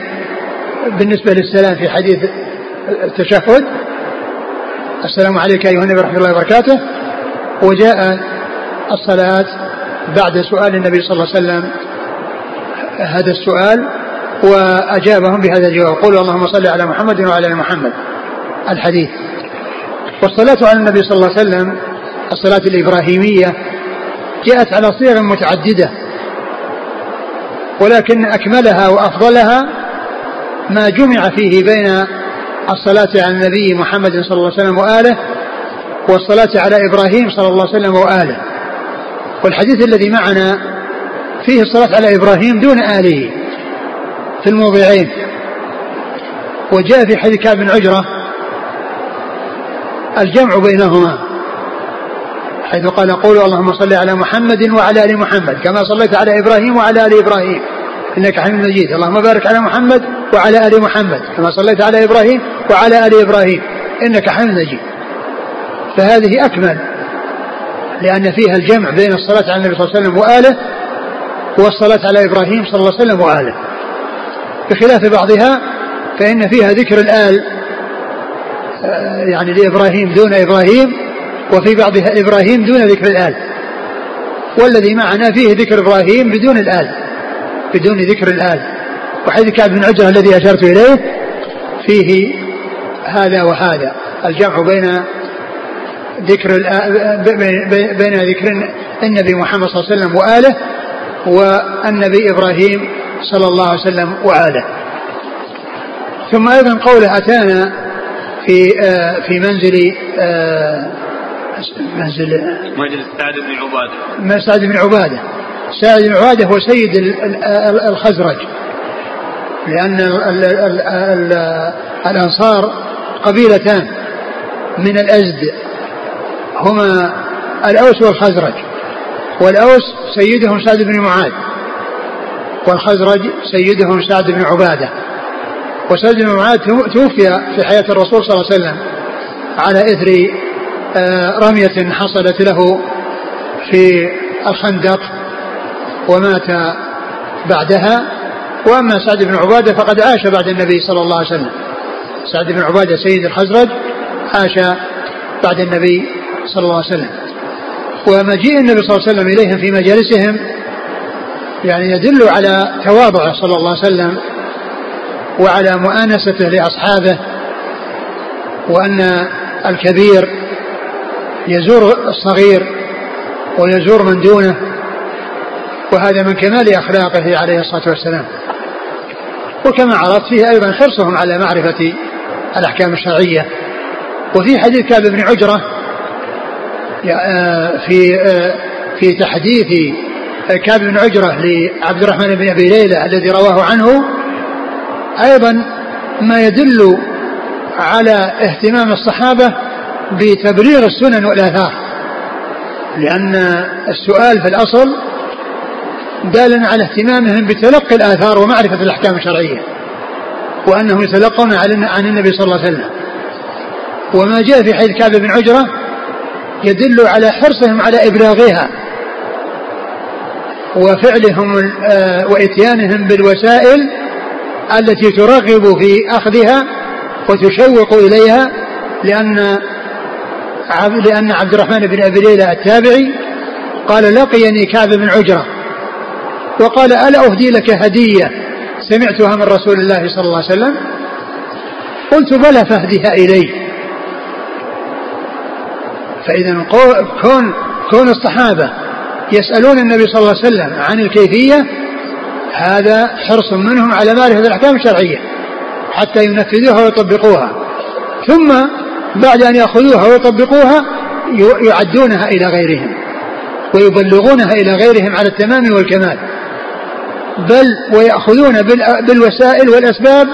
بالنسبة للسلام في حديث التشهد. السلام عليك أيها النبي ورحمة الله وبركاته. وجاء الصلاة بعد سؤال النبي صلى الله عليه وسلم هذا السؤال وأجابهم بهذا الجواب. قولوا اللهم صل على محمد وعلى آل محمد. الحديث. والصلاة على النبي صلى الله عليه وسلم الصلاة الإبراهيمية جاءت على صيغ متعددة ولكن أكملها وأفضلها ما جمع فيه بين الصلاة على النبي محمد صلى الله عليه وسلم وآله والصلاة على إبراهيم صلى الله عليه وسلم وآله. والحديث الذي معنا فيه الصلاة على إبراهيم دون آله في الموضعين. وجاء في حديث كعب بن عجرة الجمع بينهما. حيث قال قولوا اللهم صل على محمد وعلى آل محمد كما صليت على إبراهيم وعلى آل إبراهيم. إنك حميد مجيد. اللهم بارك على محمد وعلى آل محمد كما صليت على إبراهيم وعلى آل إبراهيم. إنك حميد مجيد. فهذه أكمل لأن فيها الجمع بين الصلاة على النبي صلى الله عليه وسلم وآله والصلاة على إبراهيم صلى الله عليه وسلم وآله. بخلاف بعضها فإن فيها ذكر الآل آه، يعني لإبراهيم دون إبراهيم وفي بعضها إبراهيم دون ذكر الآل. والذي معنا فيه ذكر إبراهيم بدون الآل بدون ذكر الآل. وحديث كعب بن عجرة الذي أشرت إليه فيه هذا وهذا. الجمع بين ذكر بين ذكر النبي محمد صلى الله عليه وسلم وآله والنبي إبراهيم صلى الله عليه وسلم وآله. ثم أيضا قوله أتانا في آه في منزل آه منزل منزل سعد بن عبادة. سعد بن عبادة. سعد بن عبادة هو سيد الخزرج. لأن الأنصار قبيلتان من الأزد. هما الأوس والخزرج. والأوس سيدهم سعد بن معاذ. والخزرج سيدهم سعد بن عبادة. وسعد بن معاذ توفي في حياة الرسول صلى الله عليه وسلم على إثر رمية حصلت له في الخندق ومات بعدها. وأما سعد بن عبادة فقد عاش بعد النبي صلى الله عليه وسلم. سعد بن عبادة سيد الخزرج عاش بعد النبي صلى الله عليه وسلم. ومجيء النبي صلى الله عليه وسلم إليهم في مجالسهم يعني يدل على تواضعه صلى الله عليه وسلم وعلى مؤانسته لأصحابه وأن الكبير يزور الصغير ويزور من دونه وهذا من كمال أخلاقه عليه الصلاة والسلام. وكما عرفت فيه أيضا حرصهم على معرفة الأحكام الشرعية. وفي حديث كعب بن عجرة في في تحديث كعب بن عجرة لعبد الرحمن بن أبي ليلى الذي رواه عنه أيضا ما يدل على اهتمام الصحابة بتبرير السنن والآثار. لأن السؤال في الأصل دال على اهتمامهم بتلقي الآثار ومعرفة الأحكام الشرعية وأنهم يتلقون عن النبي صلى الله عليه وسلم. وما جاء في حديث كعب بن عجرة يدل على حرصهم على إبلاغها وفعلهم آه، وإتيانهم بالوسائل التي ترغب في أخذها وتشوق إليها لأن لأن عبد الرحمن بن أبي ليلى التابعي قال لقيني كعب بن عجرة. وقال ألا أهدي لك هدية سمعتها من رسول الله صلى الله عليه وسلم؟ قلت بلى فاهدها إلي. فإذا كون كون الصحابة يسألون النبي صلى الله عليه وسلم عن الكيفية هذا حرص منهم على معرفة الأحكام الشرعية حتى ينفذوها ويطبقوها. ثم بعد أن يأخذوها ويطبقوها يعدونها إلى غيرهم ويبلغونها إلى غيرهم على التمام والكمال. بل ويأخذون بالوسائل والأسباب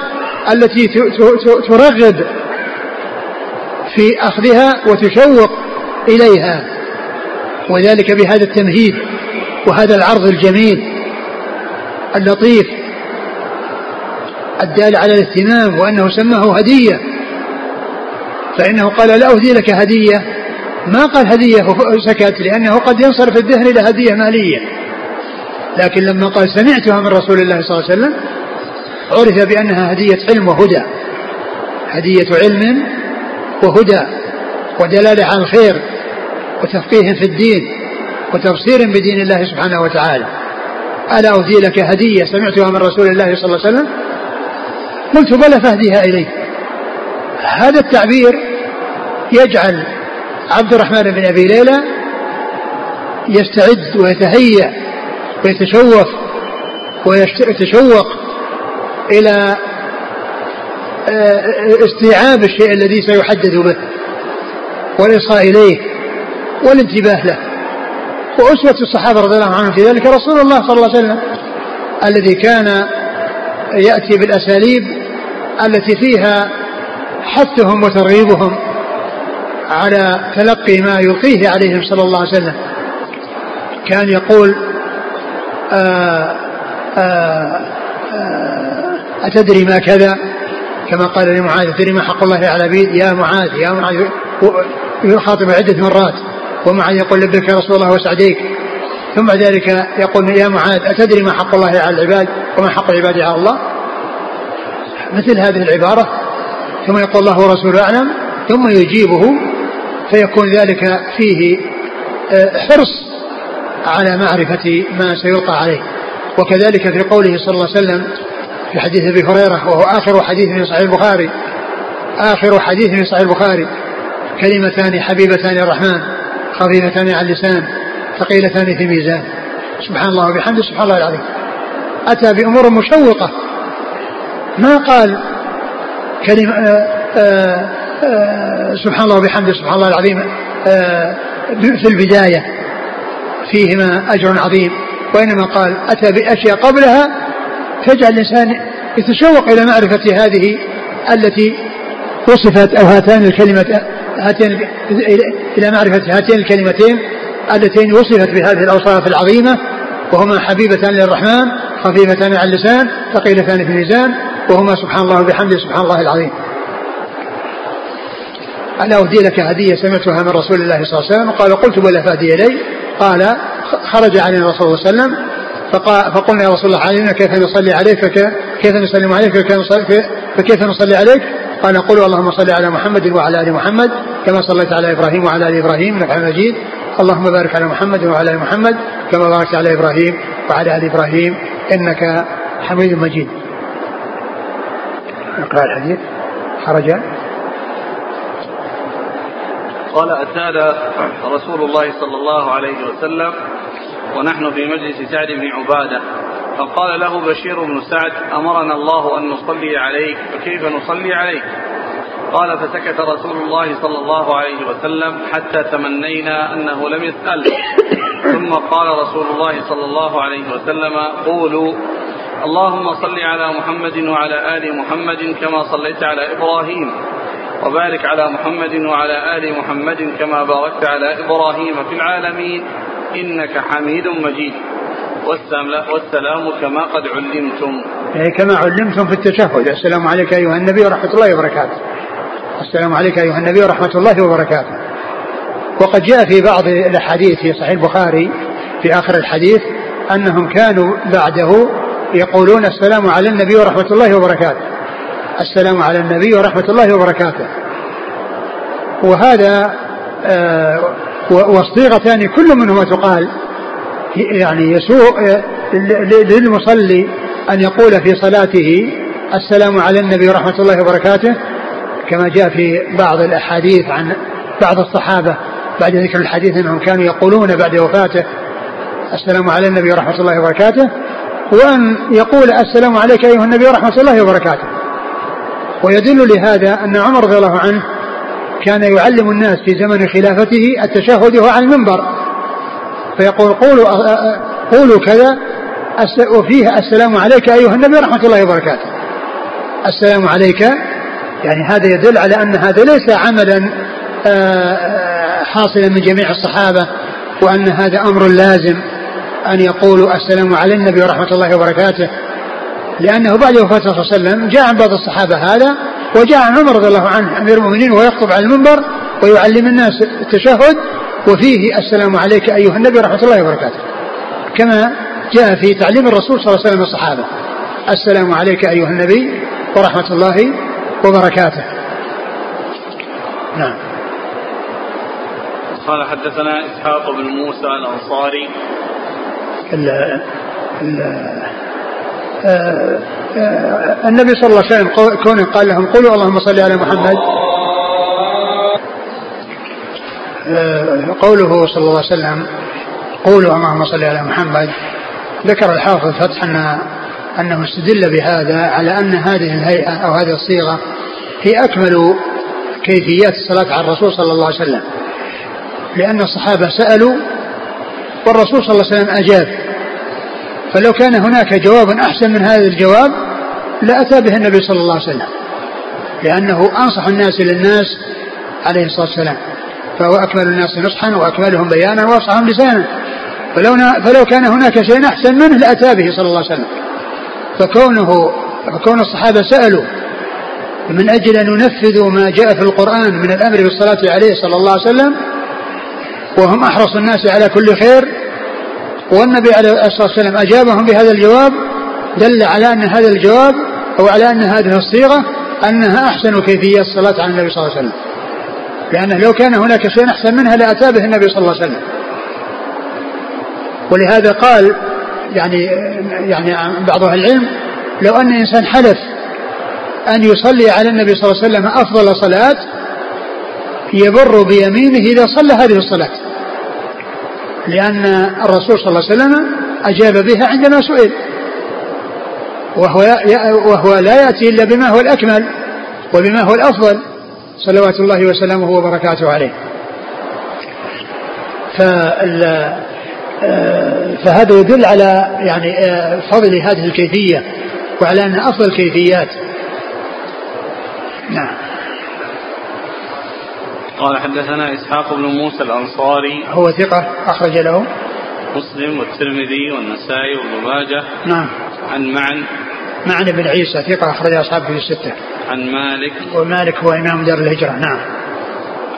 التي ترغب في أخذها وتشوق إليها. وذلك بهذا التمهيد وهذا العرض الجميل اللطيف الدال على الاهتمام وأنه سماه هدية. فإنه قال لا أهدي لك هدية. ما قال هدية سكت لأنه قد ينصرف الذهن إلى هدية مالية. لكن لما قال سمعتها من رسول الله صلى الله عليه وسلم عرف بأنها هدية علم وهدى. هدية علم وهدى ودلالة على الخير وتفقيه في الدين وتبصير بدين الله سبحانه وتعالى. ألا أهدي لك هدية؟ سمعتها من رسول الله صلى الله عليه وسلم. قلت بلى فاهديها إليه. هذا التعبير يجعل عبد الرحمن بن أبي ليلى يستعد ويتهيأ ويتشوف ويتشوق إلى آه، استيعاب الشيء الذي سيحدث به والإصغاء إليه والانتباه له. وأسوة الصحابة رضي الله عنهم في ذلك رسول الله صلى الله عليه وسلم الذي كان يأتي بالأساليب التي فيها حثهم وترغيبهم. على تلقي ما يلقيه عليهم صلى الله عليه وسلم. كان يقول آآ آه، آآ آه، آه، أتدري ما كذا؟ كما قال لمعاذ أتدري ما حق الله على العبيد يا معاذ يا معاذ. يخاطب عدة مرات ومعاذ يقول لبيك يا رسول الله وسعديك. ثم ذلك يقول يا معاذ أتدري ما حق الله على العباد؟ وما حق العباد على الله؟ مثل هذه العبارة. ثم يقول الله ورسوله أعلم ثم يجيبه فيكون ذلك فيه حرص على معرفة ما سيلقى عليه. وكذلك في قوله صلى الله عليه وسلم في حديث أبي هريرة وهو آخر حديث في صحيح البخاري آخر حديث في صحيح البخاري كلمتان حبيبتان الرحمن خفيفتان على اللسان ثقيلتان في ميزان. سبحان الله وبحمده سبحان الله العظيم. أتى بأمور مشوقة. ما قال كلمة آآ آه، آآ آه، آه، سبحان الله وبحمده سبحان الله العظيم. في البداية. فيهما أجر عظيم. وإنما قال أتى بأشياء قبلها تجعل الإنسان يتشوق إلى معرفة هذه التي وصفت أو هاتان الكلمة هاتين إلى معرفة هاتين الكلمتين اللتين وصفت بهذه الأوصاف العظيمة. وهما حبيبتان للرحمن خفيفتان على اللسان ثقيلتان في الميزان. وهما سبحان الله وبحمده سبحان الله العظيم. ألا أهدي لك هدية سمعتها من رسول الله صلى الله عليه وسلم قال قلت بلى فأهدي إلي؟ قال خرج علينا الرسول صلى الله عليه وسلم فقلنا يا رسول الله علينا كيف نصلي عليك كيف نسلم عليك فكيف نصلي عليك؟ قال قولوا اللهم صل على محمد وعلى آل محمد كما صليت على إبراهيم وعلى آل إبراهيم إنك حميد مجيد. اللهم بارك على محمد وعلى آل محمد كما باركت على إبراهيم وعلى آل إبراهيم إنك حميد مجيد. اقرا الحديث. خرج قال أتانا رسول الله صلى الله عليه وسلم ونحن في مجلس سعد بن عبادة. فقال له بشير بن سعد أمرنا الله أن نصلي عليك فكيف نصلي عليك؟ قال فسكت رسول الله صلى الله عليه وسلم حتى تمنينا أنه لم يسأل. ثم قال رسول الله صلى الله عليه وسلم قولوا اللهم صل على محمد وعلى آل محمد كما صليت على إبراهيم. وبارك على محمد وعلى آل محمد كما باركت على إبراهيم في العالمين إنك حميد مجيد. والسلام كما قد علمتم. يعني كما علمتم في التشهد. السلام عليك أيها النبي ورحمة الله وبركاته. السلام عليك أيها النبي ورحمة الله وبركاته. وقد جاء في بعض الأحاديث في صحيح البخاري في آخر الحديث أنهم كانوا بعده يقولون السلام على النبي ورحمة الله وبركاته. السلام على النبي ورحمة الله وبركاته. وهذا آه والصيغتان كل منهما تقال يعني يسوء للمصلي أن يقول في صلاته السلام على النبي ورحمة الله وبركاته كما جاء في بعض الأحاديث عن بعض الصحابة بعد ذكر الحديث أنهم كانوا يقولون بعد وفاته السلام على النبي ورحمة الله وبركاته وأن يقول السلام عليك أيها النبي ورحمة الله وبركاته. ويدل لهذا أن عمر رضي الله عنه كان يعلم الناس في زمن خلافته التشهد وهو على المنبر. فيقول قولوا قولوا كذا وفيه السلام عليك أيها النبي ورحمة الله وبركاته. السلام عليك يعني هذا يدل على أن هذا ليس عملا حاصلا من جميع الصحابة وأن هذا أمر لازم أن يقولوا السلام على النبي ورحمة الله وبركاته. لأنه بعد وفاة صلى الله عليه وسلم جاء عن بعض الصحابة هذا وجاء عن عمر رضي الله عنه أمير المؤمنين ويخطب على المنبر ويعلم الناس التشهد وفيه السلام عليك أيها النبي ورحمة الله وبركاته. كما جاء في تعليم الرسول صلى الله عليه وسلم الصحابة. السلام عليك أيها النبي ورحمة الله وبركاته. نعم. قال حدثنا إسحاق بن موسى الأنصاري. ال ال النبي صلى الله عليه وسلم كونه قال لهم قولوا اللهم صل على محمد. آه، قوله صلى الله عليه وسلم قولوا اللهم صل على محمد. ذكر الحافظ فتح أن أنه استدل بهذا على أن هذه الهيئة أو هذه الصيغة هي أكمل كيفيات الصلاة على الرسول صلى الله عليه وسلم. لأن الصحابة سألوا والرسول صلى الله عليه وسلم أجاب. فلو كان هناك جواب أحسن من هذا الجواب لأتى به النبي صلى الله عليه وسلم لأنه أنصح الناس للناس عليه الصلاة والسلام فهو أكمل الناس نصحا وأكملهم بيانا وأصحهم لسانا. فلو, فلو كان هناك شيء أحسن منه لأتى به صلى الله عليه وسلم. فكونه فكون الصحابة سألوا من أجل أن ينفذوا ما جاء في القرآن من الأمر بالصلاة عليه صلى الله عليه وسلم وهم أحرص الناس على كل خير والنبي عليه الصلاة والسلام أجابهم بهذا الجواب دل على أن هذا الجواب أو على أن هذه الصيغة أنها أحسن كيفية الصلاة على النبي صلى الله عليه وسلم. لأنه لو كان هناك شيء أحسن منها لأتى به النبي صلى الله عليه وسلم. ولهذا قال يعني يعني بعض أهل العلم لو أن إنسان حلف أن يصلي على النبي صلى الله عليه وسلم أفضل صلاة يبر بيمينه إذا صلى هذه الصلاة. لأن الرسول صلى الله عليه وسلم أجاب بها عندما سئل. وهو, وهو لا يأتي إلا بما هو الأكمل وبما هو الأفضل. صلوات الله وسلامه وبركاته عليه. فهذا يدل على يعني فضل هذه الكيفية وعلى أنها أفضل الكيفيات. نعم. قال حدثنا إسحاق بن موسى الأنصاري. هو ثقة أخرج له. مسلم والترمذي والنسائي وابن ماجه. نعم. عن معن. معن بن عيسى ثقة أخرج أصحابه في الستة. عن مالك. ومالك هو إمام دار الهجرة. نعم.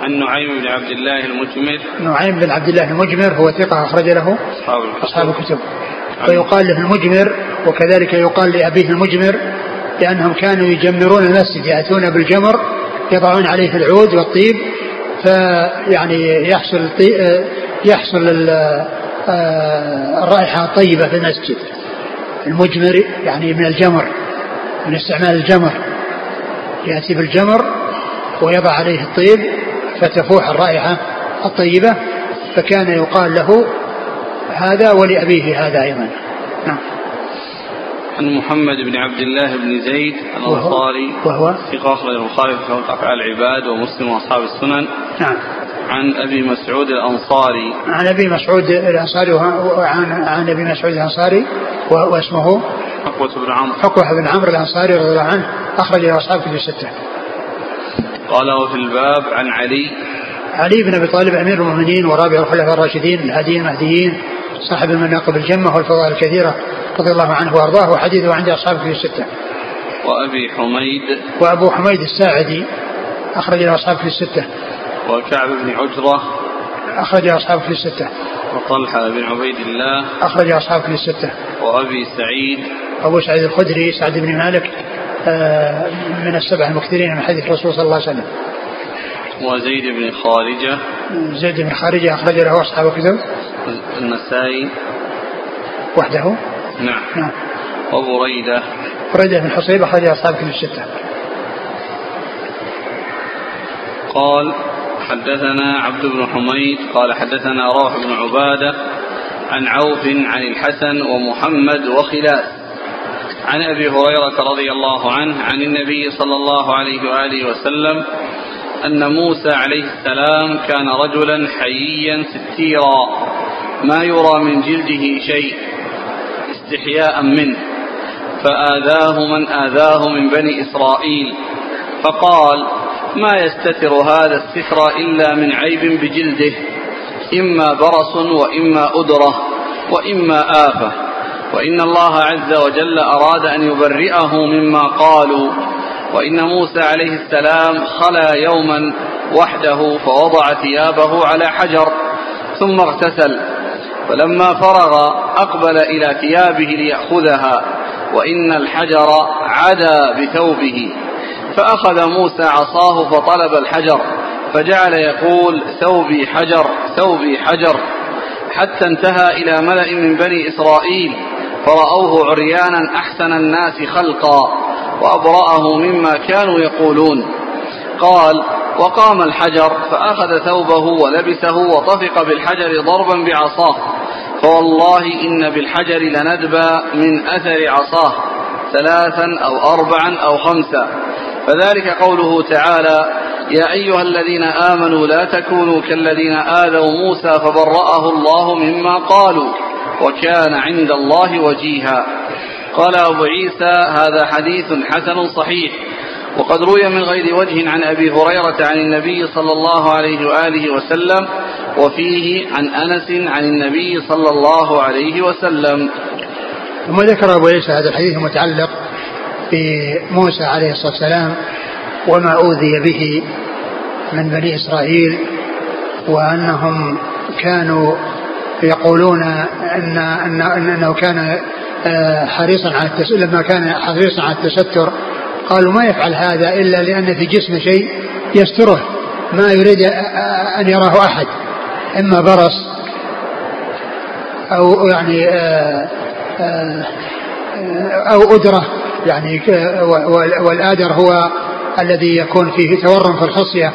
عن نعيم بن عبد الله المجمر. نعيم بن عبد الله المجمر هو ثقة أخرج له. أصحاب الكتب, أصحاب الكتب. ويقال له المجمر وكذلك يقال لأبيه المجمر لأنهم كانوا يجمرون المسجد يأتون بالجمر يضعون عليه العود والطيب فيعني يحصل يحصل آه، الرائحة الطيبة في المسجد. المجمر يعني من الجمر من استعمال الجمر. يأتي بالجمر ويضع عليه الطيب فتفوح الرائحة الطيبة فكان يقال له هذا ولأبيه هذا أيضا. نعم. عن محمد بن عبد الله بن زيد الأنصاري. وهو؟ ثقة أخرج البخاري في أفعال العباد ومسلم وأصحاب السنن. نعم. عن أبي مسعود الأنصاري. عن أبي مسعود الأنصاري وعن عن أبي مسعود الأنصاري. واسمه؟ حقوة بن عمرو. حقوة بن عمرو الأنصاري رضي الله عنه. أخرج له أصحاب في الستة. قال وفي الباب عن علي. علي بن أبي طالب أمير المؤمنين ورابع الخلفاء الراشدين الهاديين المهديين صاحب المناقب الجمة والفضائل الكثيرة. رضي الله عنه وأرضاه وحديثه عند أصحابه في الستة. وأبي حميد وأبو حميد الساعدي أخرج له اصحابه في الستة. وكعب بن عجرة أخرج اصحابه في الستة. وطلحة بن عبيد الله أخرج اصحابه في الستة. وأبي سعيد أبو سعيد الخدري سعد بن مالك آه، من السبع المكثرين من حديث الرسول صلى الله عليه وسلم. وزيد بن خارجة زيد بن خارجة أخرج له أصحاب كتب النسائي وحده نعم. نعم. وبريدة. بريدة بن حصيب أخرج أصحاب كتب الستة. قال حدثنا عبد بن حميد قال حدثنا روح بن عبادة عن عوف عن الحسن ومحمد وخلاف. عن أبي هريرة رضي الله عنه عن النبي صلى الله عليه وآله وسلم أن موسى عليه السلام كان رجلا حييا ستيرا ما يرى من جلده شيء. استحياء منه فآذاه من آذاه من بني إسرائيل. فقال ما يستتر هذا الستر إلا من عيب بجلده إما برص وإما أدرة وإما آفة. وإن الله عز وجل أراد أن يبرئه مما قالوا. وإن موسى عليه السلام خلا يوما وحده فوضع ثيابه على حجر ثم اغتسل. فلما فرغ أقبل إلى ثيابه ليأخذها وإن الحجر عدا بثوبه. فأخذ موسى عصاه فطلب الحجر فجعل يقول ثوبي حجر ثوبي حجر. حتى انتهى إلى ملأ من بني إسرائيل فرأوه عريانا أحسن الناس خلقا وأبرأه مما كانوا يقولون. قال وقام الحجر فأخذ ثوبه ولبسه وطفق بالحجر ضربا بعصاه. فوالله إن بالحجر لندبا من أثر عصاه ثلاثا أو أربعا أو خمسا. فذلك قوله تعالى يا أيها الذين آمنوا لا تكونوا كالذين آذوا موسى فبرأه الله مما قالوا وكان عند الله وجيها. قال أبو عيسى هذا حديث حسن صحيح. وقد روي من غير وجه عن أبي هريرة عن النبي صلى الله عليه وآله وسلم وفيه عن أنس عن النبي صلى الله عليه وسلم. ثم ذكر أبو عيسى هذا الحديث المتعلق بموسى عليه الصلاة والسلام وما أوذي به من بني إسرائيل وأنهم كانوا يقولون أن, أن أنه كان آه، حريصا على التستر لما كان حريصا على التستر قالوا ما يفعل هذا إلا لأن في جسمه شيء يستره ما يريد أن يراه أحد إما برص أو يعني آه، آه، أو أدرة يعني والآدر هو الذي يكون فيه تورم في الخصية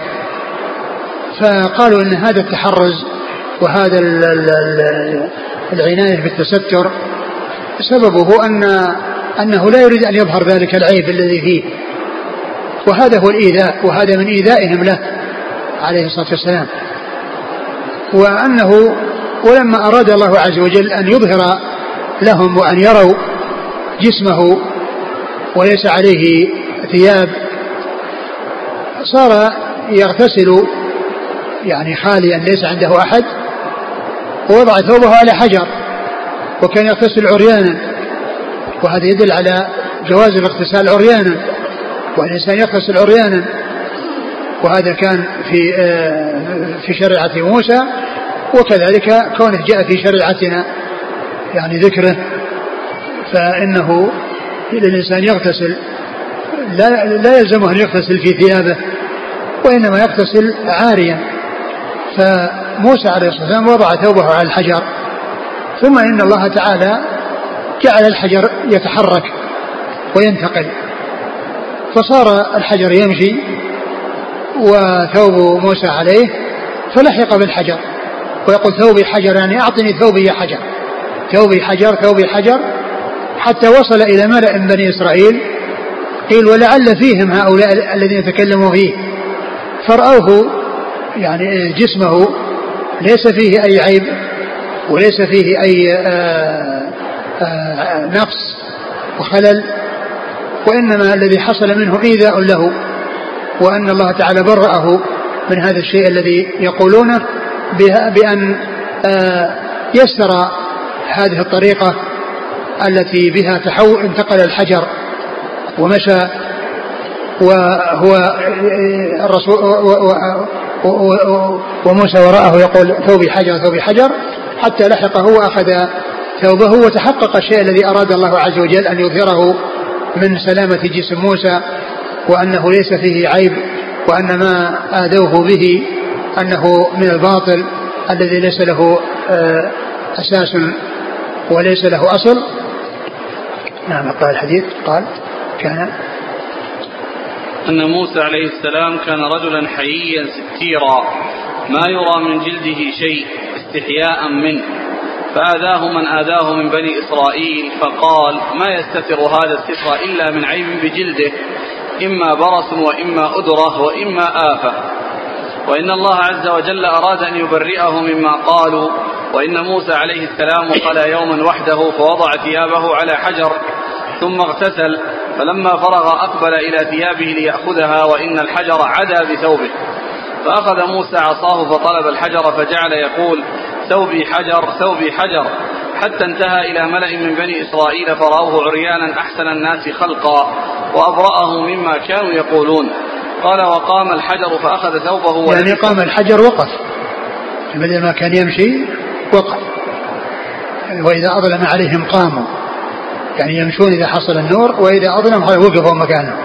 فقالوا إن هذا التحرز وهذا العناية بالتستر سببه أن أنه لا يريد أن يظهر ذلك العيب الذي فيه. وهذا هو الإيذاء وهذا من إيذائهم له عليه الصلاة والسلام. وأنه ولما أراد الله عز وجل أن يظهر لهم وأن يروا جسمه وليس عليه ثياب صار يغتسل يعني خاليا ليس عنده أحد ووضع ثوبه على حجر وكان يغتسل عريانا. وهذا يدل على جواز الاغتسال عريانا والإنسان يغتسل عريانا. وهذا كان في آه، في شريعة موسى وكذلك كونه جاء في شريعتنا يعني ذكره. فإنه الإنسان يغتسل لا لا يلزمه أن يغتسل في ثيابه وإنما يغتسل عاريا. فموسى عليه الصلاة والسلام وضع ثوبه على الحجر. ثم إن الله تعالى جعل الحجر يتحرك وينتقل. فصار الحجر يمشي وثوب موسى عليه فلحق بالحجر. ويقول ثوبي حجر يعني أعطني ثوبي يا حجر. ثوبي حجر ثوبي حجر. حتى وصل إلى ملأ من بني إسرائيل قيل ولعل فيهم هؤلاء الذين تكلموا فيه. فرأوه يعني جسمه ليس فيه أي عيب وليس فيه أي آآ نقص وخلل وإنما الذي حصل منه إيذاء له وأن الله تعالى برأه من هذا الشيء الذي يقولونه بأن يسر هذه الطريقة التي بها تحول انتقل الحجر ومشى وهو الرسول وموسى وراءه يقول ثوبي حجر ثوبي حجر حتى لحقه وأخذ ثوبه وتحقق الشيء الذي أراد الله عز وجل أن يظهره من سلامة جسم موسى وأنه ليس فيه عيب وأن ما آذوه به أنه من الباطل الذي ليس له أساس وليس له أصل. نعم قال الحديث قال كان. أن موسى عليه السلام كان رجلا حييا ستيرا ما يرى من جلده شيء استحياء منه. فآذاه من آذاه من بني إسرائيل فقال ما يستتر هذا الستر إلا من عيب بجلده إما برص وإما أدرة وإما آفة. وإن الله عز وجل أراد أن يبرئه مما قالوا وإن موسى عليه السلام قال يوما وحده فوضع ثيابه على حجر ثم اغتسل فلما فرغ أقبل إلى ثيابه ليأخذها وإن الحجر عدا بثوبه. فأخذ موسى عصاه فطلب الحجر فجعل يقول ثوبي حجر ثوبي حجر. حتى انتهى إلى ملأ من بني إسرائيل فرأوه عريانا أحسن الناس خلقا وأبرأه مما كانوا يقولون. قال وقام الحجر فأخذ ثوبه يعني قام الحجر وقف. بدل ما كان يمشي وقف. وإذا أظلم عليهم قاموا. يعني يمشون إذا حصل النور وإذا أظلم وقفوا مكانه.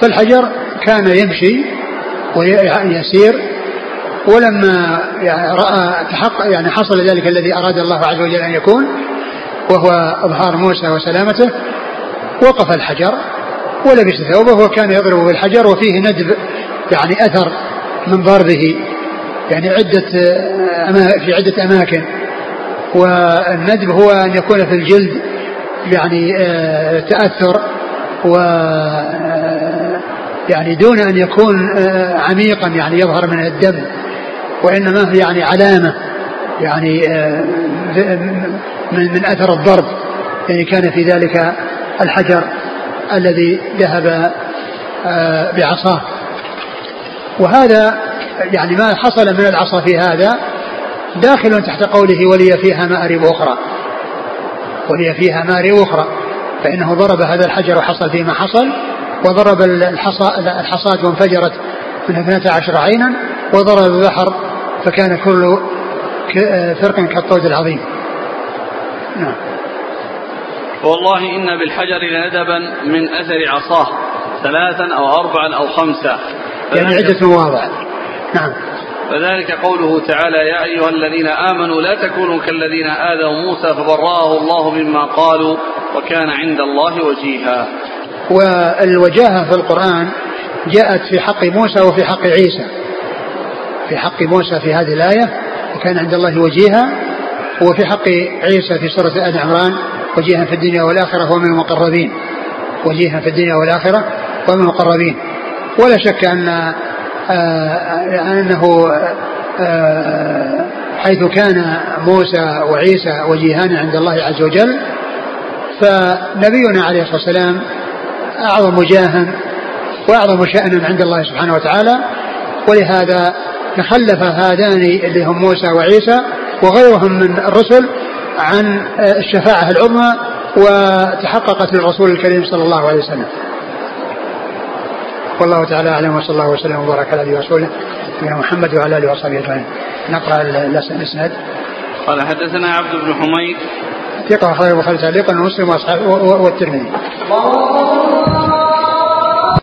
فالحجر كان يمشي ويسير ولما يعني رأى تحقق يعني حصل ذلك الذي أراد الله عز وجل أن يكون وهو إظهار موسى وسلامته وقف الحجر ولبس ثوبه وكان يضرب بالحجر وفيه ندب يعني أثر من ضربه يعني عدة في عدة أماكن. والندب هو أن يكون في الجلد يعني آه، تأثر و آه، يعني دون أن يكون آه، عميقا يعني يظهر من الدم. وإنما هي يعني علامة يعني من من أثر الضرب. يعني كان في ذلك الحجر الذي ذهب بعصاه. وهذا يعني ما حصل من العصا في هذا داخل تحت قوله ولي فيها مآرب أخرى. وهي فيها ماري أخرى. فإنه ضرب هذا الحجر وحصل فيه ما حصل وضرب الحصى الحصاة وانفجرت من اثنتا عشر عينا وضرب البحر فكان كل فرق كالطود العظيم. نعم. والله إن بالحجر لندبا من أثر عصاه ثلاثا أو أربعا أو خمسة. يعني عدة مواضع. نعم. فذلك قوله تعالى يا أيها الذين آمنوا لا تكونوا كالذين آذوا موسى فبرأه الله مما قالوا وكان عند الله وجيها. والوجاهة في القرآن جاءت في حق موسى وفي حق عيسى. في حق موسى في هذه الآية وكان عند الله وجيها وفي حق عيسى في سورة آل عمران وجيها في الدنيا والآخرة ومن المقربين. وجيها في الدنيا والآخرة ومن المقربين. ولا شك أن آه، أنه آه، حيث كان موسى وعيسى وجيهان عند الله عز وجل فنبينا عليه الصلاة والسلام أعظم جاها وأعظم شأنا عند الله سبحانه وتعالى. ولهذا تخلف هذان اللي هم موسى وعيسى وغيرهم من الرسل عن الشفاعة العظمى وتحققت للرسول الكريم صلى الله عليه وسلم والله تعالى أعلم وصلى الله وسلم وبارك على اله ورسوله نبينا محمد وعلى آله وصحبه أجمعين. نقرأ الإسناد. قال حدثنا عبد بن حميد ثقة أخرج البخاري تعليقا ومسلم وأصحاب والترمذي.